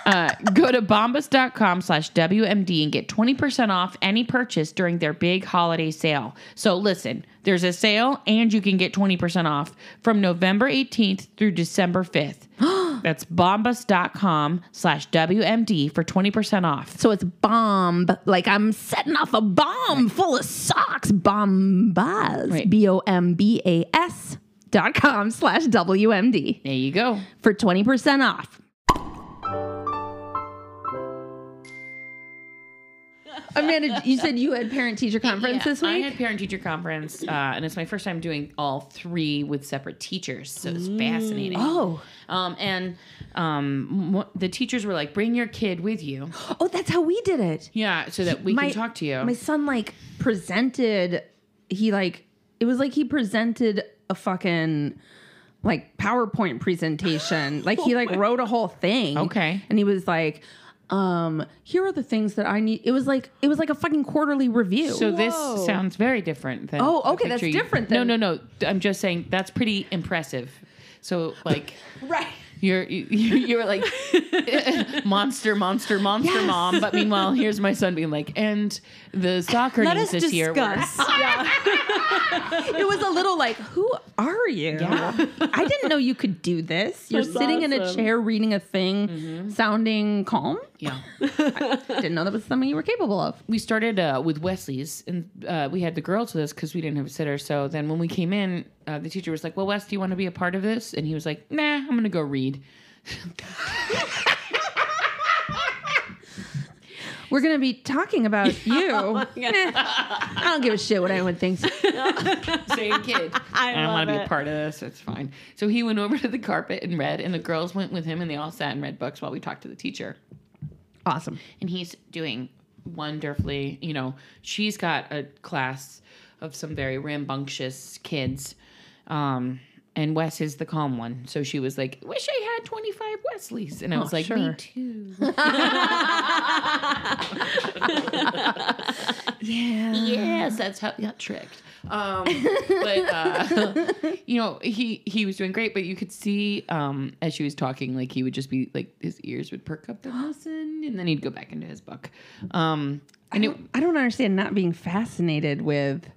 B: Uh, go to bombas.com slash WMD and get 20% off any purchase during their big holiday sale. So listen, there's a sale and you can get 20% off from November 18th through December 5th. That's bombas.com slash WMD for 20% off.
A: So it's bomb, like I'm setting off a bomb full of socks. Bombas.
B: Right.
A: B O M B A S dot com slash WMD
B: There you go.
A: for 20% off. Amanda, you said you had parent teacher conference this week.
B: I had parent teacher conference, uh, and it's my first time doing all three with separate teachers, so it's fascinating.
A: oh.
B: Um, and um, the teachers were like, "Bring your kid with you."
A: Oh, that's how we did it.
B: Yeah, so that we can talk to you.
A: My son like presented he like it was like he presented a fucking like PowerPoint presentation. like he like wrote a whole thing.
B: Okay.
A: And he was like um here are the things that I need. It was like it was like a fucking quarterly review.
B: so this sounds very different than.
A: Oh, okay, that's
B: picture you-
A: different
B: No,
A: than-
B: no, no. I'm just saying that's pretty impressive. So like.
A: right.
B: You're you, you're like monster, monster, monster
A: Yes.
B: mom. But meanwhile, here's my son being like, and the soccer
C: Let
B: news
C: us
B: this year. were-
C: discuss. yeah.
A: It was a little like, who are you?
B: Yeah.
A: I didn't know you could do this. You're
C: That's
A: sitting in a chair reading a thing,
B: Mm-hmm.
A: sounding calm.
B: Yeah.
A: I didn't know that was something you were capable of.
B: we started uh, with Wesley's, and uh, we had the girls with us because we didn't have a sitter. So then when we came in, uh, the teacher was like, "Well, Wes, do you want to be a part of this?" And he was like, "Nah, I'm gonna go read."
A: We're gonna be talking about you. Eh, I don't give a shit what anyone thinks.
B: Same kid.
C: I
B: don't want to be a part of this. It's fine. So he went over to the carpet and read, and the girls went with him, and they all sat and read books while we talked to the teacher.
A: Awesome.
B: and he's doing wonderfully. You know, she's got a class of some very rambunctious kids. Um, and Wes is the calm one. So she was like, Wish I had 25 Wesleys. And I was like, Me too.
A: Yeah.
B: yes, that's how I got tricked. Um, but uh, you know, he he was doing great, but you could see um, as she was talking, like he would just be like his ears would perk up and listen, and then he'd go back into his book. Um,
A: I don't, I don't understand not being fascinated with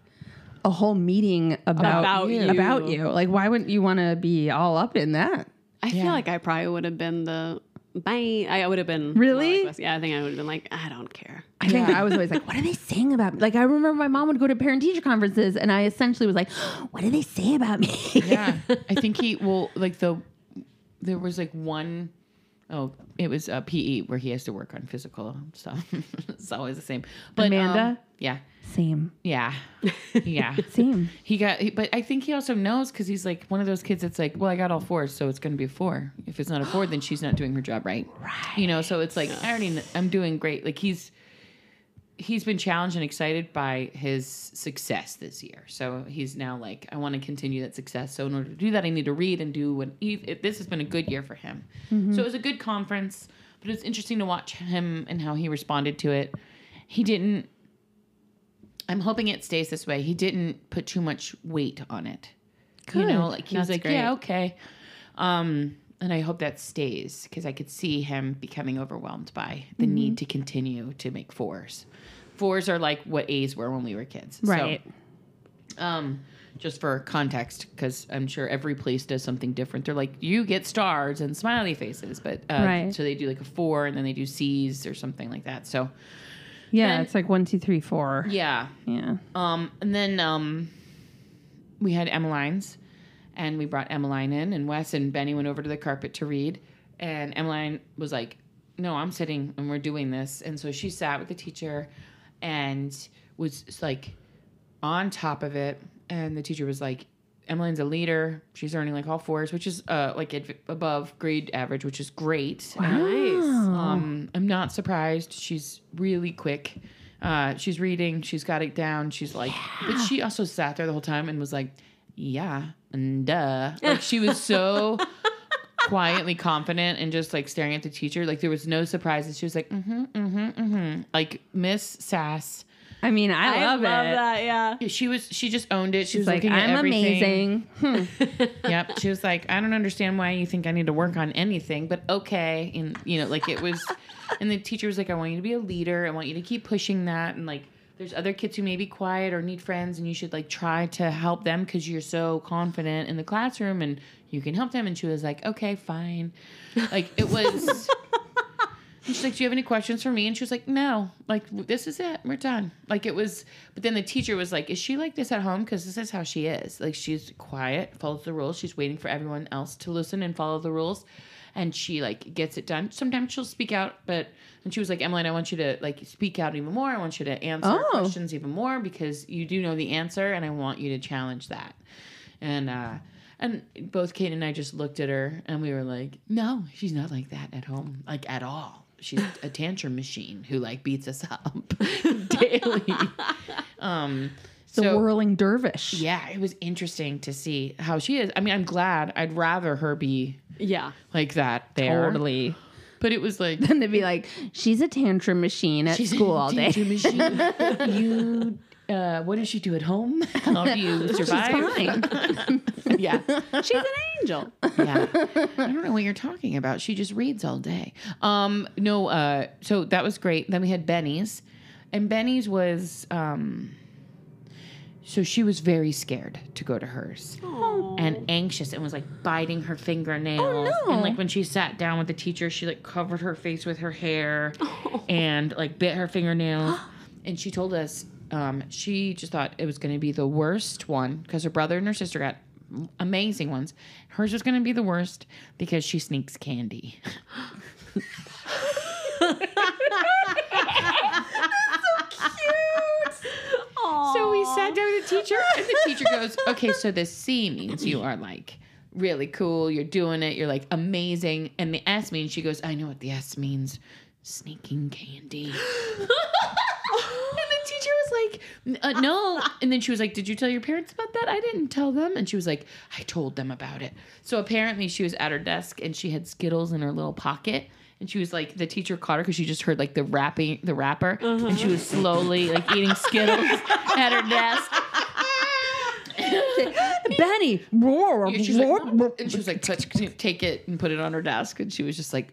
A: a whole meeting about
C: About you.
A: About you. Like, why wouldn't you want to be all up in that?
C: I
B: Yeah.
C: feel like I probably would have been the bye. I would have been
A: Really?
C: like, yeah, I think I would have been like, I don't care.
A: I think I was always like, what are they saying about me? Like, I remember my mom would go to parent teacher conferences, and I essentially was like, what do they say about me?
B: yeah i think he well like the there was like one oh it was uh, pe where he has to work on physical stuff it's always the same but um,
A: Amanda?
B: yeah
A: Same.
B: yeah yeah
A: Same.
B: he got he, but i think he also knows because he's like one of those kids that's like well i got all fours so it's going to be a four if it's not a four then she's not doing her job right right you know so it's like i already kn- i'm doing great like he's he's been challenged and excited by his success this year. So he's now like, I want to continue that success. So in order to do that, I need to read and do what he, it, this has been a good year for him. Mm-hmm. So it was a good conference, but it was interesting to watch him and how he responded to it. He didn't, I'm hoping it stays this way. He didn't put too much weight on it. You know, like he was like,
C: great.
B: yeah, okay. Um, and I hope that stays because I could see him becoming overwhelmed by the
A: Mm-hmm.
B: need to continue to make fours. Fours are like what A's were when we were kids. So,
A: Right.
B: um, just for context, because I'm sure every place does something different. They're like, you get stars and smiley faces, but uh,
A: Right.
B: so they do like a four and then they do C's or something like that. So
A: yeah,
B: Then-
A: it's like one, two, three, four.
B: yeah,
A: Yeah.
B: um, and then um, we had Emmeline's, and we brought Emmeline in, and Wes and Benny went over to the carpet to read, and Emmeline was like, "No, I'm sitting, and we're doing this," and so she sat with the teacher, and was like on top of it, and the teacher was like. Emmeline's a leader. She's earning like all fours, which is uh, like adv- above grade average, which is great.
C: Nice.
B: Um, I'm not surprised. She's really quick. Uh, she's reading. She's got it down. She's like, but she also sat there the whole time and was like, yeah, and duh. Like she was so quietly confident and just like staring at the teacher. Like there was no surprises. She was like, mm-hmm, mm-hmm, mm-hmm. Like Miss Sass.
A: I mean, I, love, it.
C: that. Yeah.
B: She was. She just owned it. She
A: She's
B: was
A: like, I'm amazing. Hmm.
B: yep. She was like, I don't understand why you think I need to work on anything, but okay. And you know, like it was and the teacher was like, I want you to be a leader. I want you to keep pushing that and like there's other kids who may be quiet or need friends and you should like try to help them because you're so confident in the classroom and you can help them. And she was like, Okay, fine. Like it was And she's like, "Do you have any questions for me?" And she was like, "No, like this is it. We're done." Like it was, but then the teacher was like, "Is she like this at home? Because this is how she is. Like she's quiet, follows the rules. She's waiting for everyone else to listen and follow the rules, and she like gets it done. Sometimes she'll speak out, but and she was like, "Emily, I want you to like speak out even more. I want you to answer
A: Oh.
B: questions even more because you do know the answer, and I want you to challenge that." And uh, and both Kate and I just looked at her and we were like, no, she's not like that at home, like at all. She's a tantrum machine who like beats us up daily. Um,
A: The
B: so
A: whirling dervish.
B: yeah, it was interesting to see how she is. I mean, I'm glad. I'd rather her be
C: Yeah.
B: like that there.
A: Totally.
B: But it was like
A: then they'd be like, she's a tantrum machine at
B: she's
A: school all day.
B: tantrum machine. you. Uh, what does she do at home? How do you survive? Yeah.
C: She's an angel.
B: yeah. I don't know what you're talking about. She just reads all day. Um, no, uh, so that was great. Then we had Benny's. And Benny's was um so she was very scared to go to hers. And anxious and was like biting her fingernails.
A: Oh, no.
B: And like when she sat down with the teacher, she like covered her face with her hair and like bit her fingernails. and she told us um, she just thought it was going to be the worst one because her brother and her sister got amazing ones. Hers was going to be the worst because she sneaks candy. So we sat down with the teacher, and the teacher goes, "Okay, so the C means you are like really cool. You're doing it. You're like amazing." And the S means she goes, "I know what the S means, sneaking candy." and teacher was like, uh, "No." And then she was like, "Did you tell your parents about that?" I didn't tell them. And she was like, "I told them about it." So apparently, she was at her desk and she had Skittles in her little pocket. And she was like, the teacher caught her because she just heard like the rapping, the rapper, and she was slowly like eating Skittles at her desk.
A: Benny. roar,
B: Yeah, she was like,
A: roar.
B: and she was like, take it and put it on her desk. And she was just like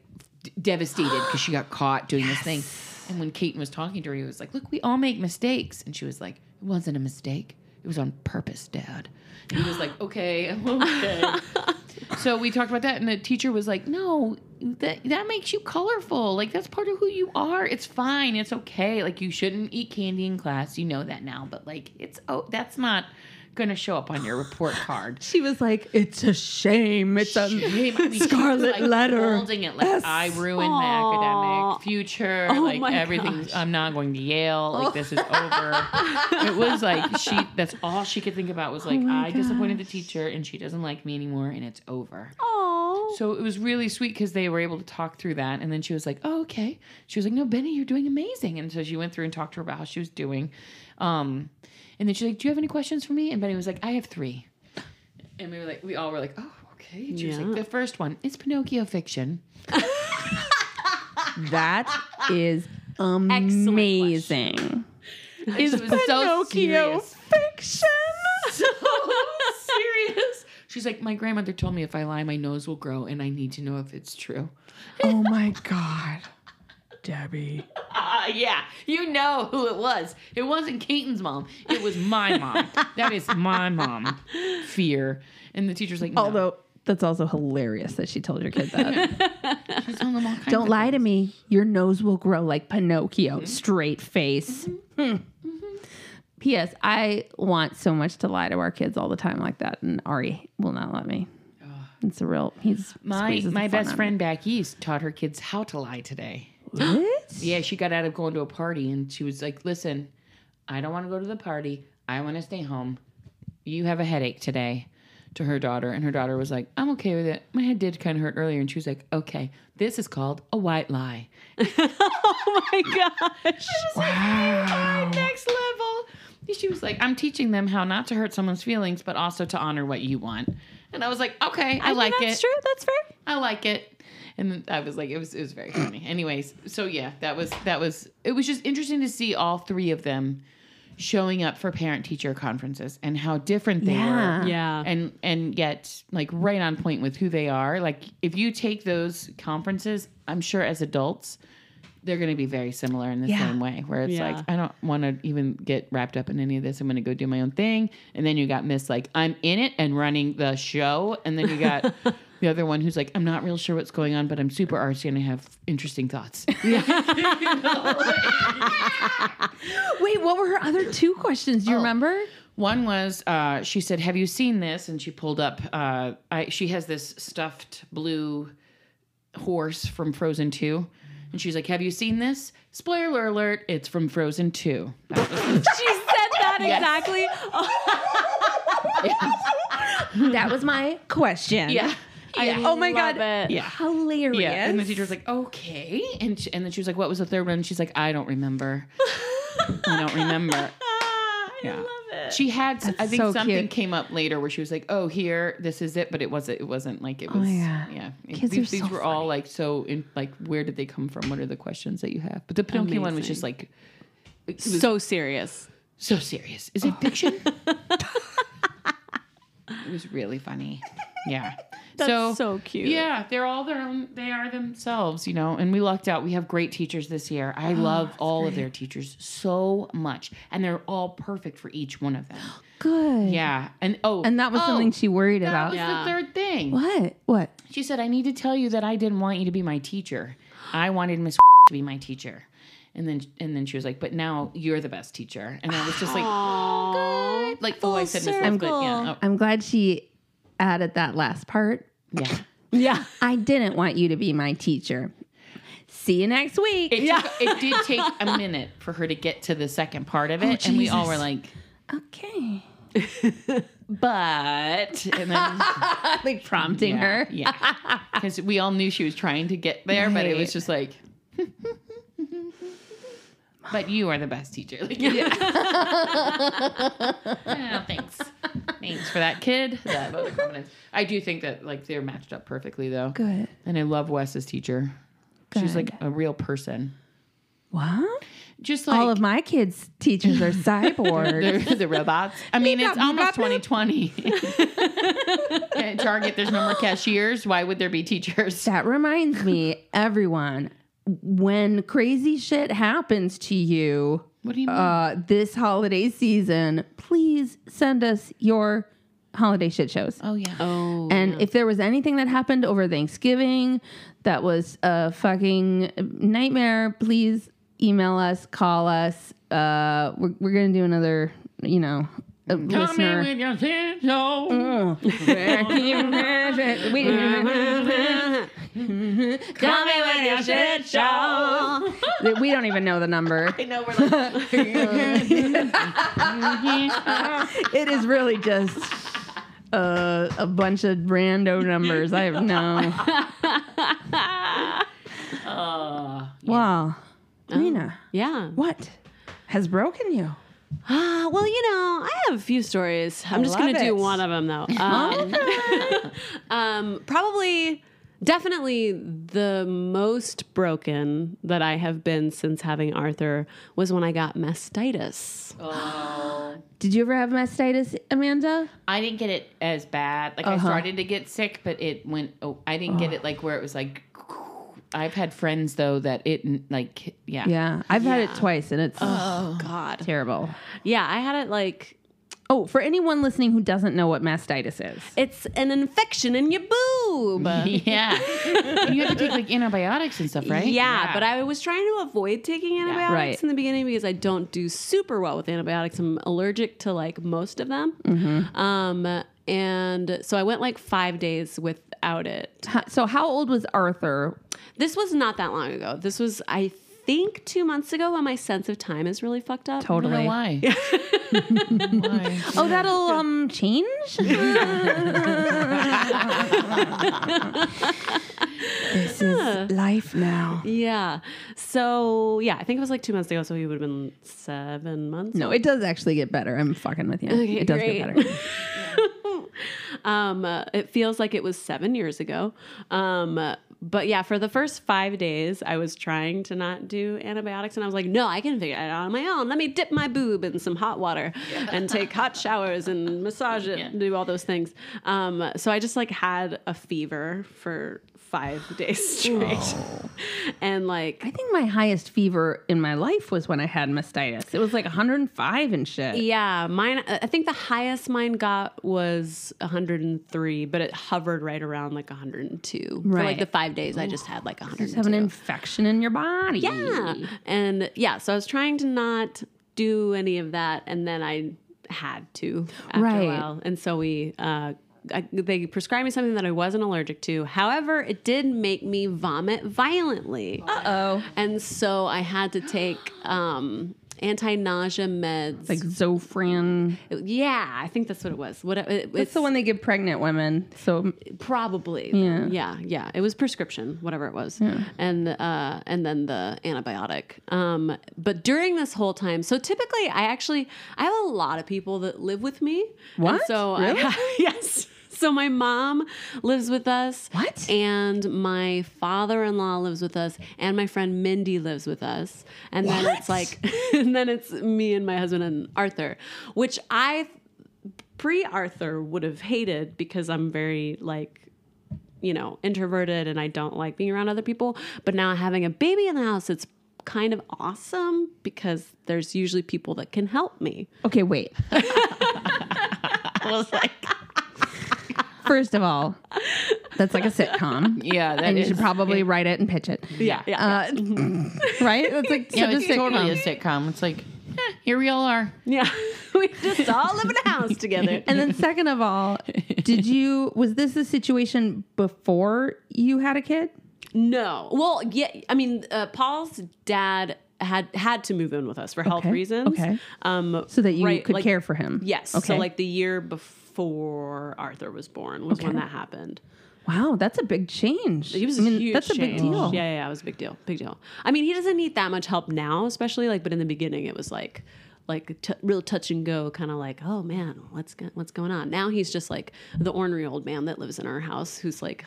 B: devastated because she got caught doing this thing. And when Keaton was talking to her, he was like, "Look, we all make mistakes," and she was like, "It wasn't a mistake. It was on purpose, Dad." And he was like, "Okay, okay." so we talked about that, and the teacher was like, "No, that that makes you colorful. Like that's part of who you are. It's fine. It's okay. Like you shouldn't eat candy in class. You know that now, but like it's oh, that's not." Going to show up on your report card.
A: She was like, "It's a shame. It's a
B: Shame. I mean,
A: scarlet
B: like,
A: letter."
B: Holding it like
A: Yes.
B: I ruined my academic future.
C: Oh
B: like
C: my
B: everything.
C: gosh.
B: I'm not going to Yale. Like this is over. it was like she. That's all she could think about was like
A: my
B: I disappointed the teacher and she doesn't like me anymore and it's over.
C: Oh.
B: So it was really sweet because they were able to talk through that. And then she was like, oh, okay. She was like, no, Benny, you're doing amazing. And so she went through and talked to her about how she was doing. Um, and then she's like, do you have any questions for me? And Benny was like, I have three. And we were like, we all were like, oh, okay. And she was like, the first one is Pinocchio fiction.
A: That is
C: question.
A: amazing.
B: Is so
A: Pinocchio
B: serious.
A: fiction.
B: So serious. She's like, my grandmother told me if I lie, my nose will grow, and I need to know if it's true.
A: oh my god, Debbie.
B: Uh, yeah, you know who it was. It wasn't Keaton's mom. It was my mom. that is my mom. Fear. And the teacher's like, no.
A: Although that's also hilarious that she told your kid that.
B: she's telling them all kinds
A: Don't
B: of
A: lie to me. Your nose will grow like Pinocchio. Straight face. Hmm. P.S. I want so much to lie to our kids all the time like that, and Ari will not let me. It's a real. He's
B: My my best friend back east taught her kids how to lie today.
A: What?
B: Yeah, she got out of going to a party and she was like, "Listen, I don't want to go to the party. I want to stay home. You have a headache today." To her daughter, and her daughter was like, "I'm okay with it. My head did kind of hurt earlier." And she was like, "Okay, this is called a white lie."
C: oh my gosh.
A: Wow.
B: next level. She was like, I'm teaching them how not to hurt someone's feelings, but also to honor what you want. And I was like, okay, I, like
C: That's
B: it.
C: That's true. That's fair.
B: I like it. And I was like, it was it was very funny. Anyways, so yeah, that was that was it was just interesting to see all three of them showing up for parent teacher conferences and how different they
A: Yeah.
B: were.
C: Yeah.
B: And and yet like right on point with who they are. Like if you take those conferences, I'm sure as adults they're going to be very similar in the
A: Yeah.
B: same way where it's
C: Yeah.
B: like I don't want to even get wrapped up in any of this. I'm going to go do my own thing. And then you got Miss like I'm in it and running the show and then you got the other one who's like I'm not real sure what's going on but I'm super artsy and I have interesting thoughts.
A: Wait, what were her other two questions? Do you remember?
B: One was uh, she said, "Have you seen this?" And she pulled up. Uh, I, she has this stuffed blue horse from Frozen Two, and she's like, "Have you seen this?" Spoiler alert: It's from Frozen Two. That was the-
C: She said that
B: Yes.
C: exactly.
A: That was my question.
B: yeah, yeah,
A: Oh my
C: Love
A: god.
C: it.
B: yeah.
A: Hilarious.
B: Yeah, and the teacher was like, "Okay," and she, and then she was like, "What was the third one?" And she's like, "I don't remember. I don't remember."
C: I
B: Yeah.
C: love it.
B: She had, I think
A: so
B: something
A: cute.
B: came up later where she was like, "Oh, here, this is it," but it wasn't. It wasn't like it
A: Oh
B: was.
A: my God.
B: Yeah,
A: Kids
B: these,
A: are
B: these
A: so
B: were all like so. In, like, where did they come from? What are the questions that you have? But the Pinocchio one was just like, was
C: so serious.
B: so serious. Is it fiction? it was really funny. Yeah.
C: That's
B: so
C: so cute.
B: Yeah, they're all their own. They are themselves, you know. And we lucked out. We have great teachers this year. I oh, love all of their teachers so much, and they're all perfect for each one of them.
A: Good.
B: Yeah, and oh,
A: And that was
B: oh,
A: something she worried
B: That
A: about.
B: That was
C: Yeah.
B: the third thing.
A: What? What?
B: She said, "I need to tell you that I didn't want you to be my teacher. I wanted Miss to be my teacher." And then, and then she was like, "But now you're the best teacher." And I was just like,
C: Aww.
B: Oh, "Like, oh, I said Miss
C: circle.
B: Love, but yeah, oh.
A: I'm glad she added that last part.
B: oh, yeah."
C: Yeah.
A: I didn't want you to be my teacher. See you next week.
B: It, took, it did take a minute for her to get to the second part of it, oh, and we all were like,
A: okay.
B: "But," and then
A: like prompting
B: yeah,
A: her.
B: yeah, because we all knew she was trying to get there, but it was just like. But you are the best teacher. Like, yeah, thanks. Thanks for that kid. That vote of confidence. I do think that like they're matched up perfectly though.
A: Good.
B: And I love Wes's teacher. She's like a real person.
A: What?
B: Just like
A: All of my kids' teachers are cyborgs.
B: the, the robots. I mean, it's almost
A: beep, bop,
B: 2020. At Target, there's no more cashiers. Why would there be teachers?
A: that reminds me, everyone, when crazy shit happens to you
B: What do you mean?
A: uh, this holiday season, please send us your holiday shit shows.
B: oh yeah.
C: Oh.
A: And if there was anything that happened over Thanksgiving that was a fucking nightmare, please email us, call us. Uh, we're, we're gonna do another, you know, a listener.
B: your shit show.
A: Oh. we,
C: Call me with your shit show.
A: we don't even know the number.
B: I know we're like.
A: It is really just uh, a bunch of rando numbers. I have no.
B: uh,
A: Wow. Rena,
C: Yeah.
A: what has broken you?
C: Ah, well, you know, I have a few stories. I'm just going to do one of them though. Um, um, probably, definitely the most broken that I have been since having Arthur was when I got mastitis.
B: oh.
A: Did you ever have mastitis, Amanda?
B: I didn't get it as bad. Like I
A: Uh-huh.
B: started to get sick, but it went. Oh, I didn't get it like where it was like. I've had friends though that it like yeah.
A: Yeah, I've had it twice, and it's
C: Oh God.
A: terrible.
C: Yeah, I had it like
A: Oh, for anyone listening who doesn't know what mastitis is,
C: it's an infection in your boob.
B: Yeah, And you have to take like antibiotics and stuff, right?
C: Yeah, but I was trying to avoid taking antibiotics
A: Right.
C: in the beginning because I don't do super well with antibiotics. I'm allergic to like most of them.
A: Mm-hmm.
C: Um, and so I went like five days without it.
A: So how old was Arthur?
C: This was not that long ago. This was, I think, two months ago when my sense of time is really fucked up.
B: I don't know
A: Totally.
B: why. why?
A: Oh, that'll um change. this is life now.
C: Yeah. So yeah, I think it was like two months ago. So he would have been seven months.
A: No, it does actually get better. I'm fucking with you.
C: Okay,
A: it does
C: great.
A: get better.
C: Um, uh, it feels like it was seven years ago. Um, uh, but yeah, for the first five days, I was trying to not do antibiotics, and I was like, "No, I can figure it out on my own. Let me dip my boob in some hot water and take hot showers and massage it,
B: Yeah.
C: and do all those things." Um, so I just like had a fever for five days straight, and like
A: I think my highest fever in my life was when I had mastitis. It was like 105 and shit.
C: Yeah, mine. I think the highest mine got was 103, but it hovered right around like 102 for like the five days. I just had like 102.
A: Just have an infection in your body.
C: yeah, and yeah, so I was trying to not do any of that, and then I had to after
A: Right.
C: a while, and so we. Uh, I, they prescribed me something that I wasn't allergic to. However, it did make me vomit violently.
A: Uh oh.
C: And so I had to take um, anti-nausea meds.
A: Like Zofran.
C: yeah, I think that's what it was. What it,
A: It's
C: it's
A: the one they give pregnant women. So
C: probably.
A: Yeah.
C: yeah, yeah. It was prescription, whatever it was, yeah. and uh, and then the antibiotic. Um, but during this whole time, so typically I actually I have a lot of people that live with me.
A: What?
C: so
A: Really?
C: I, yes. So my mom lives with us.
A: What?
C: And my father-in-law lives with us, and my friend Mindy lives with us. And then it's like, and then it's me and my husband and Arthur, which I pre Arthur would have hated because I'm very like you know introverted and I don't like being around other people. But now having a baby in the house, it's kind of awesome because there's usually people that can help me.
A: okay, wait.
B: I was like,
A: First of all, that's like a sitcom.
B: yeah, that
A: and you
B: is-
A: should probably write it and pitch it.
C: Yeah, yeah,
A: Uh, right? That's like
B: Yeah,
A: such
B: it's
A: a
B: totally a
A: sitcom.
B: sitcom. It's like, eh, here we all are.
C: yeah. we just all live in a house together.
A: And then second of all, did you was this a situation before you had a kid?
C: No. Well, yeah. I mean, uh, Paul's dad had had to move in with us for health
A: Okay,
C: reasons.
A: okay.
C: Um,
A: So that you
C: right,
A: could
C: like-
A: care for him.
C: Yes.
A: Okay.
C: So like the year before Arthur was born was when that happened.
A: wow, that's a big change.
C: It was
A: I
C: a
A: mean,
C: huge
A: that's a big deal.
C: Yeah, yeah, yeah, it was a big deal. Big deal. I mean, he doesn't need that much help now, especially like, but in the beginning, it was like, like t- real touch and go, kind of like, oh man, what's go- what's going on? Now he's just like the ornery old man that lives in our house, who's like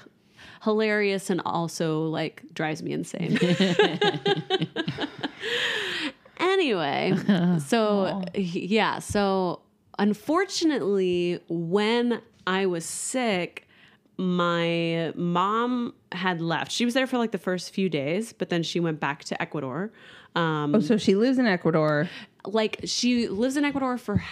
C: hilarious and also like drives me insane. anyway, so yeah, so unfortunately, when I was sick, my mom had left. She was there for like the first few days, but then she went back to Ecuador. Um,
A: Oh, so she lives in Ecuador.
C: like she lives in Ecuador for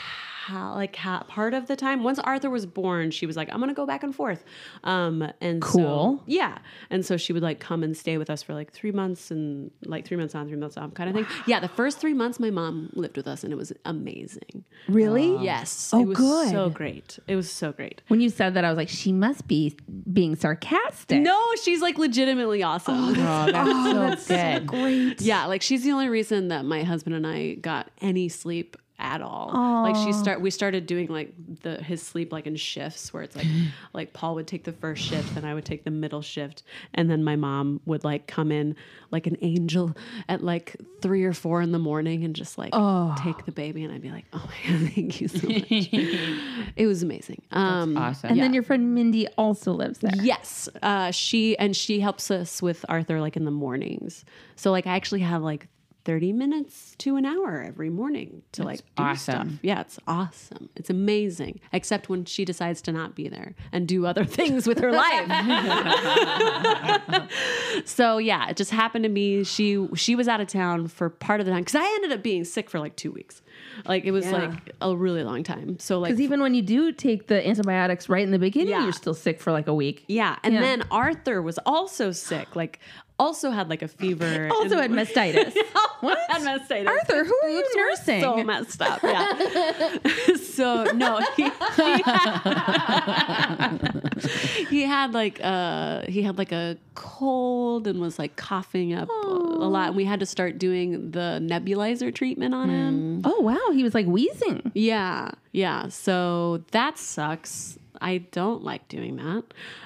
C: ha- like ha- part of the time. Once Arthur was born, she was like, "I'm gonna go back and forth." Um, and so-
A: Cool.
C: yeah. And so she would like come and stay with us for like three months and like three months on, three months off, kind of thing. Yeah, the first three months, my mom lived with us, and it was amazing.
A: Really?
C: Yes,
A: Oh,
C: it was
A: good.
C: so great. It was so great.
A: When you said that, I was like, she must be being sarcastic.
C: No, she's like legitimately awesome.
B: Oh, that's so good.
A: Great.
C: Yeah, like she's the only reason that my husband and I got any sleep at all. Like she start we started doing like the his sleep like in shifts where it's like like Paul would take the first shift and I would take the middle shift and then my mom would like come in like an angel at like 3 or 4 in the morning and just like take the baby and I'd be like, "Oh my god, thank you so much." it was amazing. Um
B: Awesome.
A: And then your friend Mindy also lives there.
C: Yes, uh, she and she helps us with Arthur like in the mornings. So like I actually have like thirty minutes to an hour every morning to like do
B: awesome.
C: stuff. Yeah, it's awesome. It's amazing. Except when she decides to not be there and do other things with her life. so yeah, it just happened to me. she she was out of town for part of the time because I ended up being sick for like two weeks. Like it was
A: Yeah.
C: like a really long time. So like
A: Because even when you do take the antibiotics right in the beginning,
C: Yeah.
A: you're still sick for like a week.
C: Yeah, and
A: Yeah.
C: then Arthur was also sick. Like, also had like a fever.
A: Also had mastitis. what?
C: had mastitis.
A: Arthur, who are you nursing?
C: So messed up. Yeah. so no, he, he, had, he had like uh he had like a cold and was like coughing up a lot. And we had to start doing the nebulizer treatment on him.
A: Oh wow, he was like wheezing.
C: Yeah, yeah. So that sucks. I don't like doing that.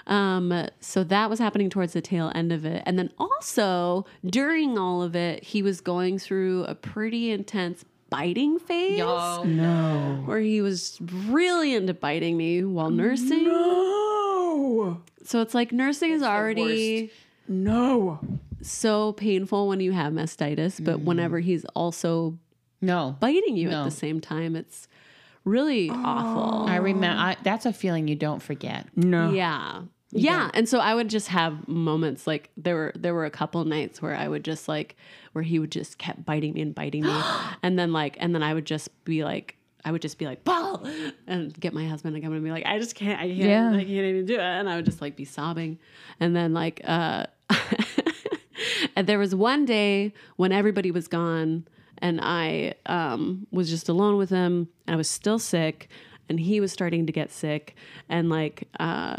C: Um, so that was happening towards the tail end of it. And then also during all of it, he was going through a pretty intense biting phase
A: No.
C: where he was really into biting me while nursing.
A: No.
C: So it's like nursing is already
A: No.
C: so painful when you have mastitis, but whenever he's also
B: no.
C: biting you
B: No.
C: at the same time, it's really awful.
B: I remember I, that's a feeling you don't forget.
A: No.
C: Yeah. Yeah. And so I would just have moments like there were there were a couple nights where I would just like where he would just kept biting me and biting me. and then like and then I would just be like I would just be like, Paul and get my husband to come and be like, I just can't I can't
A: Yeah.
C: I can't even do it. And I would just like be sobbing. And then like uh and there was one day when everybody was gone and I um, was just alone with him and I was still sick and he was starting to get sick and like uh,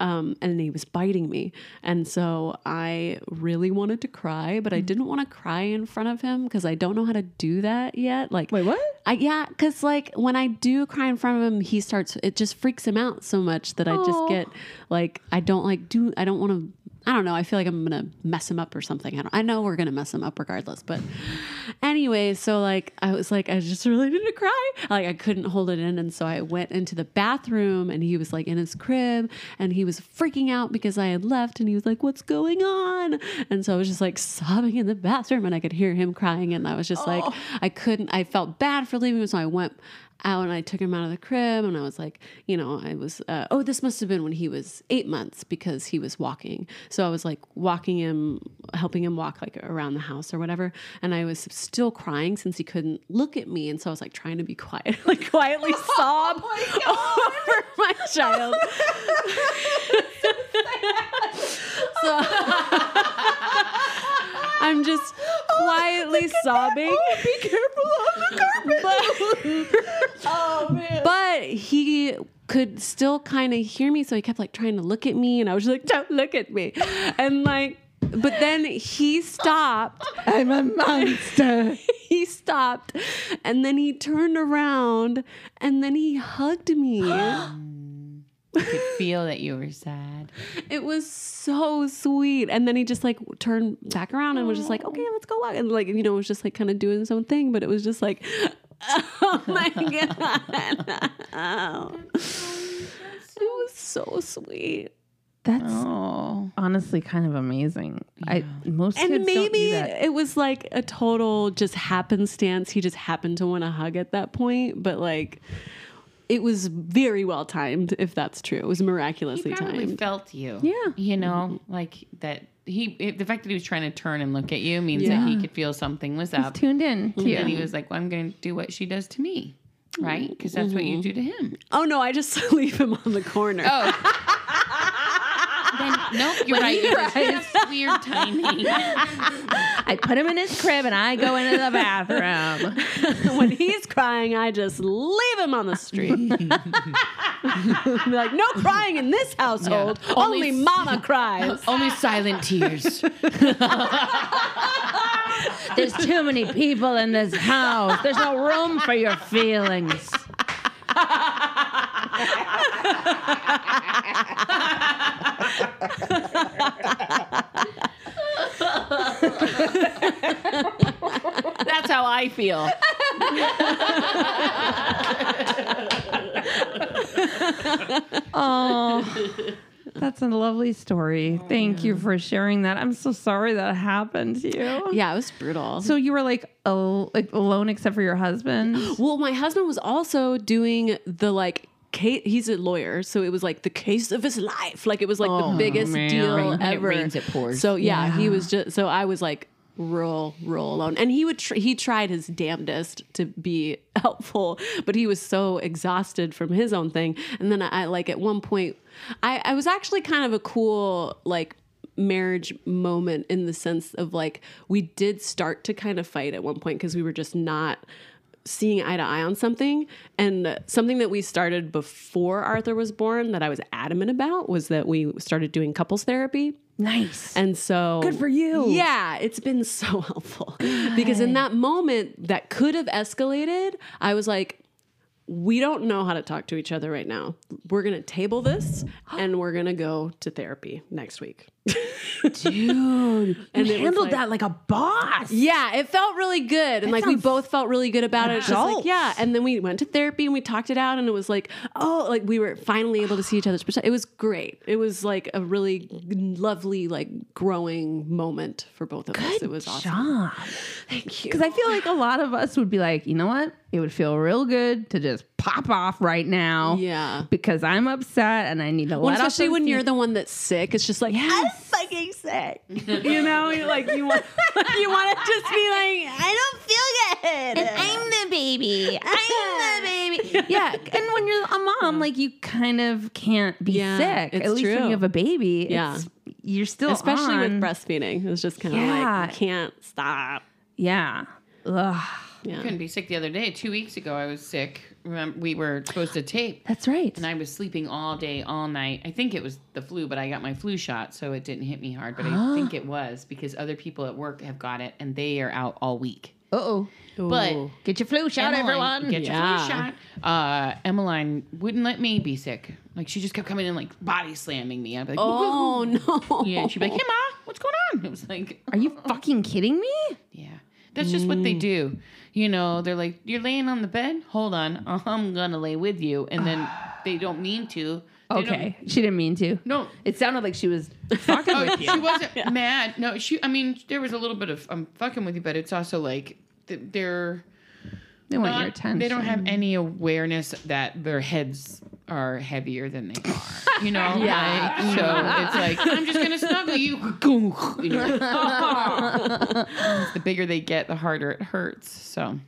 C: um, and he was biting me and so I really wanted to cry but I didn't want to cry in front of him because I don't know how to do that yet like
A: Wait, what?
C: I yeah, because like when I do cry in front of him, he starts. It just freaks him out so much that I just
A: Aw.
C: get like I don't like do. I don't want to. I don't know. I feel like I'm gonna mess him up or something. I don't. I know we're gonna mess him up regardless. But anyway, so like I was like I just really need to cry. Like I couldn't hold it in, and so I went into the bathroom, and he was like in his crib, and he was freaking out because I had left, and he was like, "What's going on?" And so I was just like sobbing in the bathroom, and I could hear him crying, and I was just like, oh. I couldn't. I felt bad for leaving him, so I went out and I took him out of the crib and I was like, you know, I was, uh, oh, this must have been when he was eight months because he was walking. So I was like walking him, helping him walk like around the house or whatever. And I was still crying since he couldn't look at me. And so I was like trying to be quiet, like quietly sob over my child. so I'm just oh, quietly sobbing.
A: Oh, Be careful on the carpet. oh man.
C: but he could still kind of hear me so he kept like trying to look at me and i was just like don't look at me and like but then he stopped
A: I'm a monster.
C: he stopped and then he turned around and then he hugged me
B: I could feel that you were sad.
C: it was so sweet and then he just like turned back around and was just like okay let's go walk and like you know was just like kind of doing his own thing but it was just like oh my god Oh. it was so sweet
A: That's
B: Oh.
A: honestly kind of amazing. I most
C: and
A: kids don't do
C: maybe
A: that.
C: it was like a total just happenstance he just happened to want to hug at that point but like it was very well timed. If that's true, it was
B: He
C: miraculously
B: probably
C: timed.
B: felt you.
A: Yeah.
B: You know, mm-hmm. like that he it- the fact that he was trying to turn and look at you means
C: Yeah.
B: that he could feel something was up.
A: Tuned in to you.
B: And he was like, Well, I'm gonna do what she does to me. Right? Because that's what you mm-hmm. do to him.
C: Oh no, I just leave him on the corner.
B: Oh. then, nope, you're right. It was just weird timing.
A: I put him in his crib and I go into the bathroom.
C: when he's crying, I just leave him on the street. Be like, no crying in this household.
B: Yeah.
C: Only,
B: Only-
C: mama cries.
B: Only silent tears.
A: There's too many people in this house. There's no room for your feelings.
B: That's how I feel.
A: Oh, that's a lovely story. Thank you for sharing that. I'm so sorry that happened to you.
C: Yeah, it was brutal.
A: So you were like, al- like alone except for your husband.
C: well, my husband was also doing the like. Case, he's a lawyer, so it was like the case of his life. Like it was like the oh, biggest
A: man.
C: deal
B: Rain- when it
C: ever.
B: rains, it pours.
C: So yeah, he was just. So I was like real, real alone, and he would. Tr- he tried his damnedest to be helpful, but he was so exhausted from his own thing. And then I like at one point, I, I was actually kind of a cool like marriage moment in the sense of like we did start to kind of fight at one point because we were just not seeing eye to eye on something and something that we started before Arthur was born that I was adamant about was that we started doing couples therapy
A: Nice.
C: and so
A: Good for you.
C: Yeah, it's been so helpful. Because in that moment that could have escalated, I was like, we don't know how to talk to each other right now. We're going to table this and we're going to go to therapy next week.
A: Dude,
C: And
A: you handled
C: like-
A: that like a boss.
C: Yeah, it felt really good. And like we both felt really good about it. It's just like, yeah. And then we went to therapy and we talked it out and it was like, oh, like we were finally able to see each other's perspective. It was great. It was like a really lovely, like growing moment for both of us. It was awesome.
A: Job.
C: Thank you.
A: Because I feel like a lot of us would be like, you know what? It would feel real good to just pop off right now.
C: Yeah.
A: Because I'm upset and I need to
C: Well,
A: let off
C: especially when you're the one that's sick, it's just like I'm fucking sick. you know, you're like you want you want to just be like I don't feel good.
A: And I'm the baby. I'm the baby. Yeah. And when you're a mom, like you kind of can't be
C: Yeah,
A: sick.
C: it's
A: At least when you have a baby.
C: Yeah.
A: It's, you're still
C: Especially
A: on.
C: with breastfeeding, it's just kind of
A: Yeah.
C: like you can't stop.
A: Yeah. Ugh.
C: Yeah.
B: couldn't be sick the other day. Two weeks ago, I was sick. Remember, we were supposed to tape,
A: That's right.
B: and I was sleeping all day, all night. I think it was the flu, but I got my flu shot, so it didn't hit me hard. But I think it was because other people at work have got it, and they are out all week.
A: Uh oh.
B: But
A: Get your flu shot,
B: Emmeline-
A: everyone.
B: Get your
C: Yeah.
B: flu shot. Uh, Emmeline wouldn't let me be sick. Like she just kept coming in, like body slamming me. I'd be like,
C: oh no.
B: yeah. And she'd be like, Hey, ma, what's going on? It was like,
A: Are you fucking kidding me?
B: yeah. That's just what they do. You know, they're like, You're laying on the bed? Hold on. Uh-huh, I'm going to lay with you. And then they don't mean to. They
A: Okay. She didn't mean to.
B: No.
A: It sounded like she was oh, fucking
B: Oh,
A: with you.
B: she wasn't mad. No, she, I mean, there was a little bit of, I'm fucking with you, but it's also like, th- they're,
A: They want
B: not-
A: your attention.
B: They don't have any awareness that their heads are heavier than they are. You know?
C: Yeah.
B: Like, so it's like, I'm just gonna snuggle you. You know? the bigger they get, the harder it hurts. So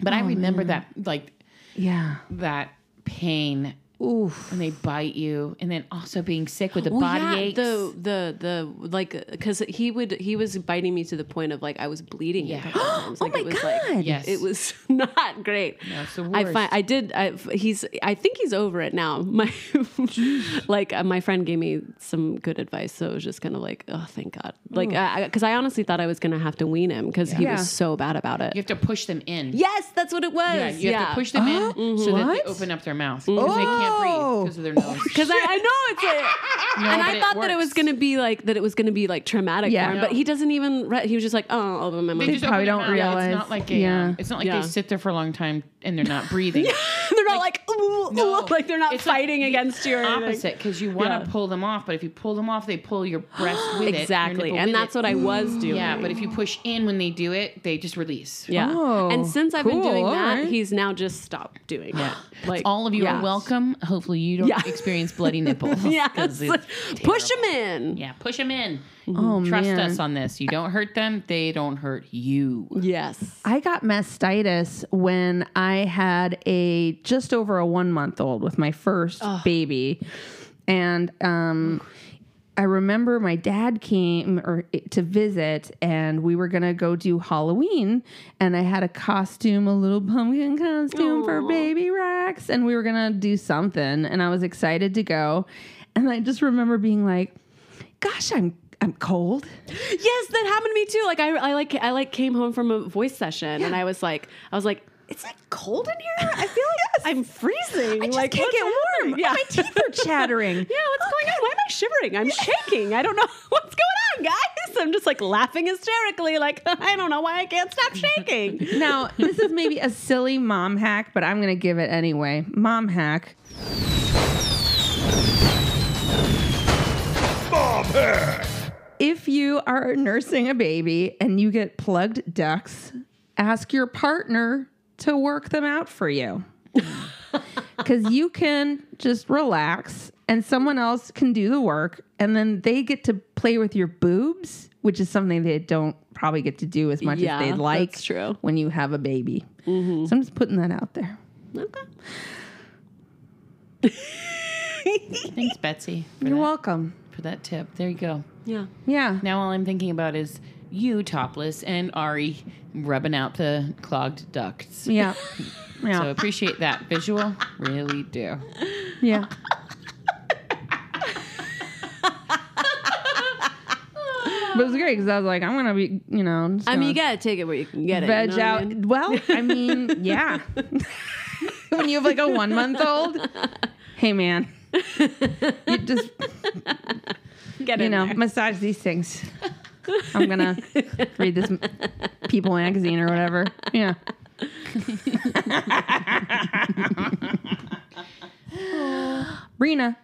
B: but I oh, remember that like
A: Yeah.
B: that pain
A: Oof.
B: And they bite you and then also being sick with the
C: Well,
B: body
C: yeah,
B: aches.
C: the the the like because he would he was biting me to the point of like I was bleeding.
B: Yeah.
C: times. Like
A: my
C: it was
A: God.
C: like
B: Yes.
C: it was not great.
B: No, it's the
C: I find I did. I, he's. I think he's over it now. My like uh, my friend gave me some good advice, so it was just kind of like, oh, thank God. Like, because I, honestly thought I was gonna have to wean him because he
A: Yeah.
C: was so bad about it.
B: you have to push them in.
C: Yes, that's what it was.
B: Yeah, you have to push them in so that
A: What?
B: they open up their mouth because they can't breathe
A: Oh.
B: because of their nose.
C: Because I, I know it's like,
B: No,
C: and
B: but
C: I
B: it
C: thought that it was
B: works.
C: gonna be like that. It was gonna be like traumatic
A: Yeah.
C: for him, but he doesn't even. Re- he was just like, oh, I'll open my mouth.
B: They just
A: probably
B: open their
A: don't
B: mouth.
A: realize.
B: It's not like a,
A: Yeah.
B: um, it's not like
C: Yeah.
B: they sit there for a long time and they're not breathing.
C: They're not not like ooh,
B: No.
C: like they're not
B: It's like
C: fighting
B: the
C: against you. Or anything.
B: opposite because you want to
C: Yeah.
B: pull them off, but if you pull them off, they pull your breast with it. your
C: Exactly,
B: nipple
C: and
B: with
C: that's
B: it.
C: what I was doing.
B: Yeah, but if you push in when they do it, they just release.
C: Yeah.
A: Oh,
C: and since I've been
A: cool,
C: doing that,
A: right.
C: he's now just stopped doing it. Like
B: All of you
C: yeah.
B: are welcome. Hopefully, you don't
C: Yeah.
B: experience bloody nipples.
C: Yes.
B: 'cause it's
C: Push them in.
B: Yeah, push them in.
A: Oh,
B: Trust
A: man.
B: us on this. You don't hurt them, they don't hurt you.
C: Yes.
A: I got mastitis when I had a just over a one month old with my first baby. And um, I remember my dad came or eh, to visit and we were gonna go do Halloween and I had a costume, a little pumpkin costume for baby Rex, and we were gonna do something and I was excited to go. And I just remember being like, gosh, I'm I'm cold.
C: Yes, that happened to me too. Like I, I like I like came home from a voice session and I was like I was like it's like cold in here. I feel like I'm freezing.
A: I just
C: like
A: can't
C: what's
A: get warm.
C: Yeah.
A: My teeth are chattering.
C: Yeah, what's going on? Why am I shivering? I'm shaking. I don't know what's going on, guys. I'm just like laughing hysterically, like I don't know why I can't stop shaking.
A: Now, this is maybe a silly mom hack, but I'm going to give it anyway. Mom hack. If you are nursing a baby and you get plugged ducts, ask your partner to work them out for you. Because you can just relax and someone else can do the work, and then they get to play with your boobs, which is something they don't probably get to do as much
C: Yeah,
A: as they'd like
C: that's true.
A: when you have a baby. Mm-hmm. So I'm just putting that out there.
C: Okay.
B: Thanks, Betsy,
A: You're
B: that,
A: welcome.
B: for that tip. There you go.
C: Yeah.
A: Yeah.
B: Now all I'm thinking about is you topless and Ari rubbing out the clogged ducts.
A: Yeah. Yeah.
B: So appreciate that visual. Really do.
A: yeah. but it was great because I was like, I'm gonna be, you know, just
C: I mean, you gotta take it where you can get it.
A: veg
C: you know what I
A: out.
C: mean?
A: Well, I mean, yeah. when you have like a one month old, hey man, you just
C: Get
A: you
C: in
A: know
C: there.
A: massage these things. I'm gonna read this People magazine or whatever. Yeah. Brina,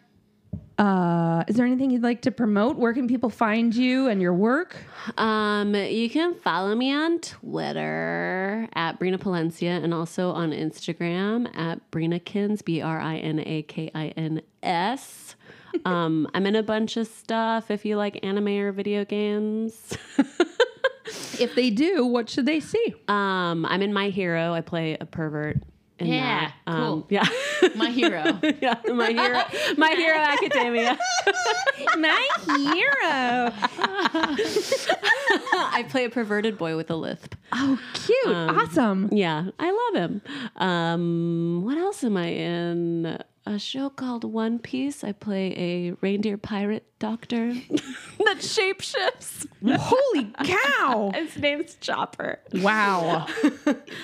A: uh, is there anything you'd like to promote? Where can people find you and your work?
C: Um, you can follow me on Twitter at Brina Palencia and also on Instagram at Brinakins, B R I N A K I N S. Um, I'm in a bunch of stuff if you like anime or video games.
A: If they do, what should they see?
C: um, I'm in My Hero. I play a pervert. In
B: Yeah,
C: that. Um,
B: cool.
C: Yeah.
B: My hero.
C: yeah, My Hero. My Hero Academia.
A: My hero.
C: I play a perverted boy with a lisp.
A: Oh, cute. awesome.
C: Yeah, I love him. Um, what else am I in? A show called One Piece. I play a reindeer pirate doctor that shapeshifts.
A: Holy cow.
C: His name's Chopper.
A: Wow.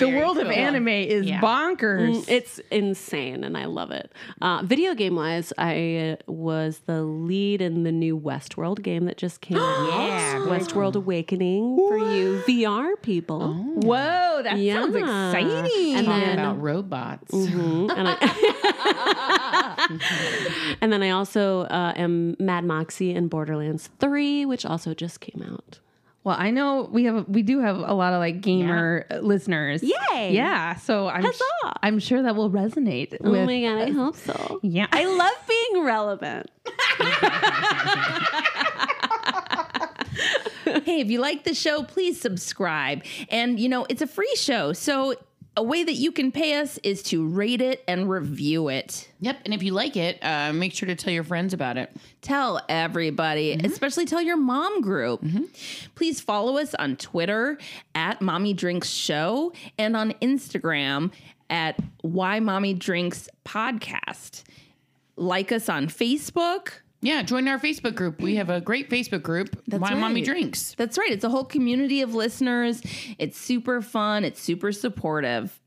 A: the world of anime is
B: Yeah.
A: bonkers.
C: It's insane, and I love it. Uh, video game wise, I was the lead in the new Westworld game that just came out.
B: Yeah, very
C: Westworld Awakening for you VR people.
A: Whoa, that
C: Yeah.
A: sounds exciting.
C: And
B: Talking
C: then-
B: about robots.
C: Mhm. And, I and then I also uh, am Mad Moxxi in Borderlands 3, which also just came out.
A: well, I know we have we do have a lot of like gamer uh listeners.
C: Yay.
A: Yeah, so I'm sh- I'm sure that will resonate
C: Oh
A: with
C: my God, I hope so.
A: Yeah.
C: I love being relevant.
A: hey, if you like the show, please subscribe. And you know, it's a free show. So a way that you can pay us is to rate it and review it.
B: Yep. And if you like it, uh, make sure to tell your friends about it.
A: Tell everybody, especially tell your mom group. Please follow us on Twitter at Mommy Drinks Show and on Instagram at Why Mommy Drinks Podcast. Like us on Facebook.
B: Yeah, join our Facebook group. We have a great Facebook group. Why Mommy
A: right.
B: Drinks.
A: That's right. It's a whole community of listeners. It's super fun. It's super supportive.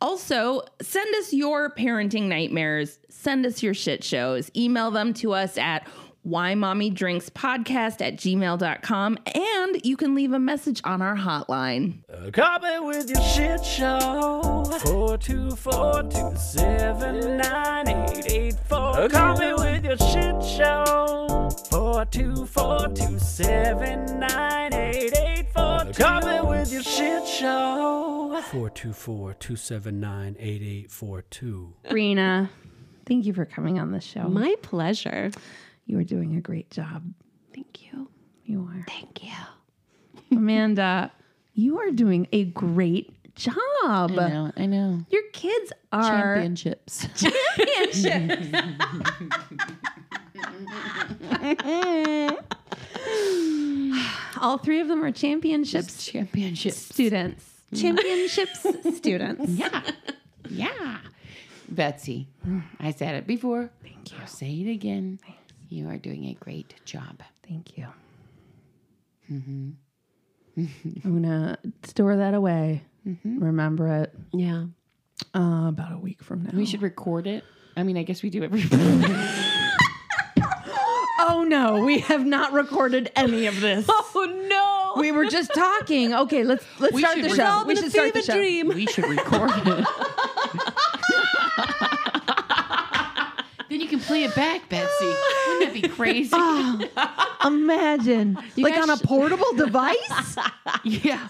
A: Also, send us your parenting nightmares. Send us your shit shows. Email them to us at why mommy drinks podcast at gmail.com and you can leave a message on our hotline.
D: Call me with your shit show. 424-279-8884. Call me with your shit show. 424-279-8884. Call me with your shit show. 424-279-8842.
A: Brina, thank you for coming on the show.
C: My pleasure.
A: You are doing a great job.
C: Thank you.
A: You are.
C: Thank you.
A: Amanda, you are doing a great job.
B: I know. I know.
A: Your kids are
B: Championships. Championships.
A: All three of them are championships
B: Championships.
A: students. Championships students.
B: Yeah. Yeah. Betsy, I said it before. Thank you. I'll say it again. You are doing a great job.
A: Thank you. I'm gonna store that away. Remember it
C: Yeah.
A: uh, about a week from now.
B: We should record it. I mean, I guess we do every.
A: Oh no, we have not recorded any of this.
C: Oh no.
A: we were just talking. Okay, let's let's
B: We
A: start the show. We should start the show.
C: dream.
B: we should record it. then you can play it back, Betsy. Wouldn't that be crazy?
A: Ah, imagine, like
C: guys
A: on a
C: should-
A: portable device.
B: yeah.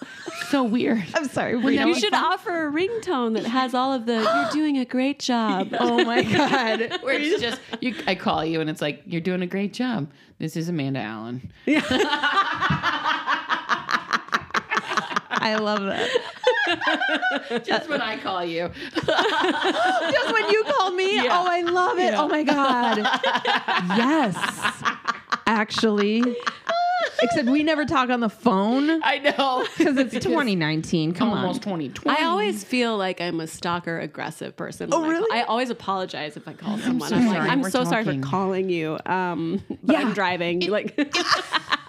B: So weird.
A: I'm sorry.
B: Wouldn't
A: Brina.
B: that
C: You should
B: fun?
C: offer a ringtone that has all of the you're doing a great job.
A: Oh my god.
B: Where it's just you, I call you and it's like you're doing a great job. This is Amanda Allen.
A: I love that.
B: Just when I call you.
A: Just when you call me.
B: Yeah.
A: Oh, I love it.
B: Yeah.
A: Oh my god. yes. Actually. Except we never talk on the phone
B: I know
A: because it's 2019. Come
B: almost
A: on.
B: 2020.
C: I always feel like I'm a stalker aggressive person. when I
A: really?
C: call- I, always apologize if I call someone.
B: so
C: I'm, like,
B: sorry.
C: I'm
B: We're
C: so sorry for calling you. Um, but
A: Yeah.
C: I'm driving. like,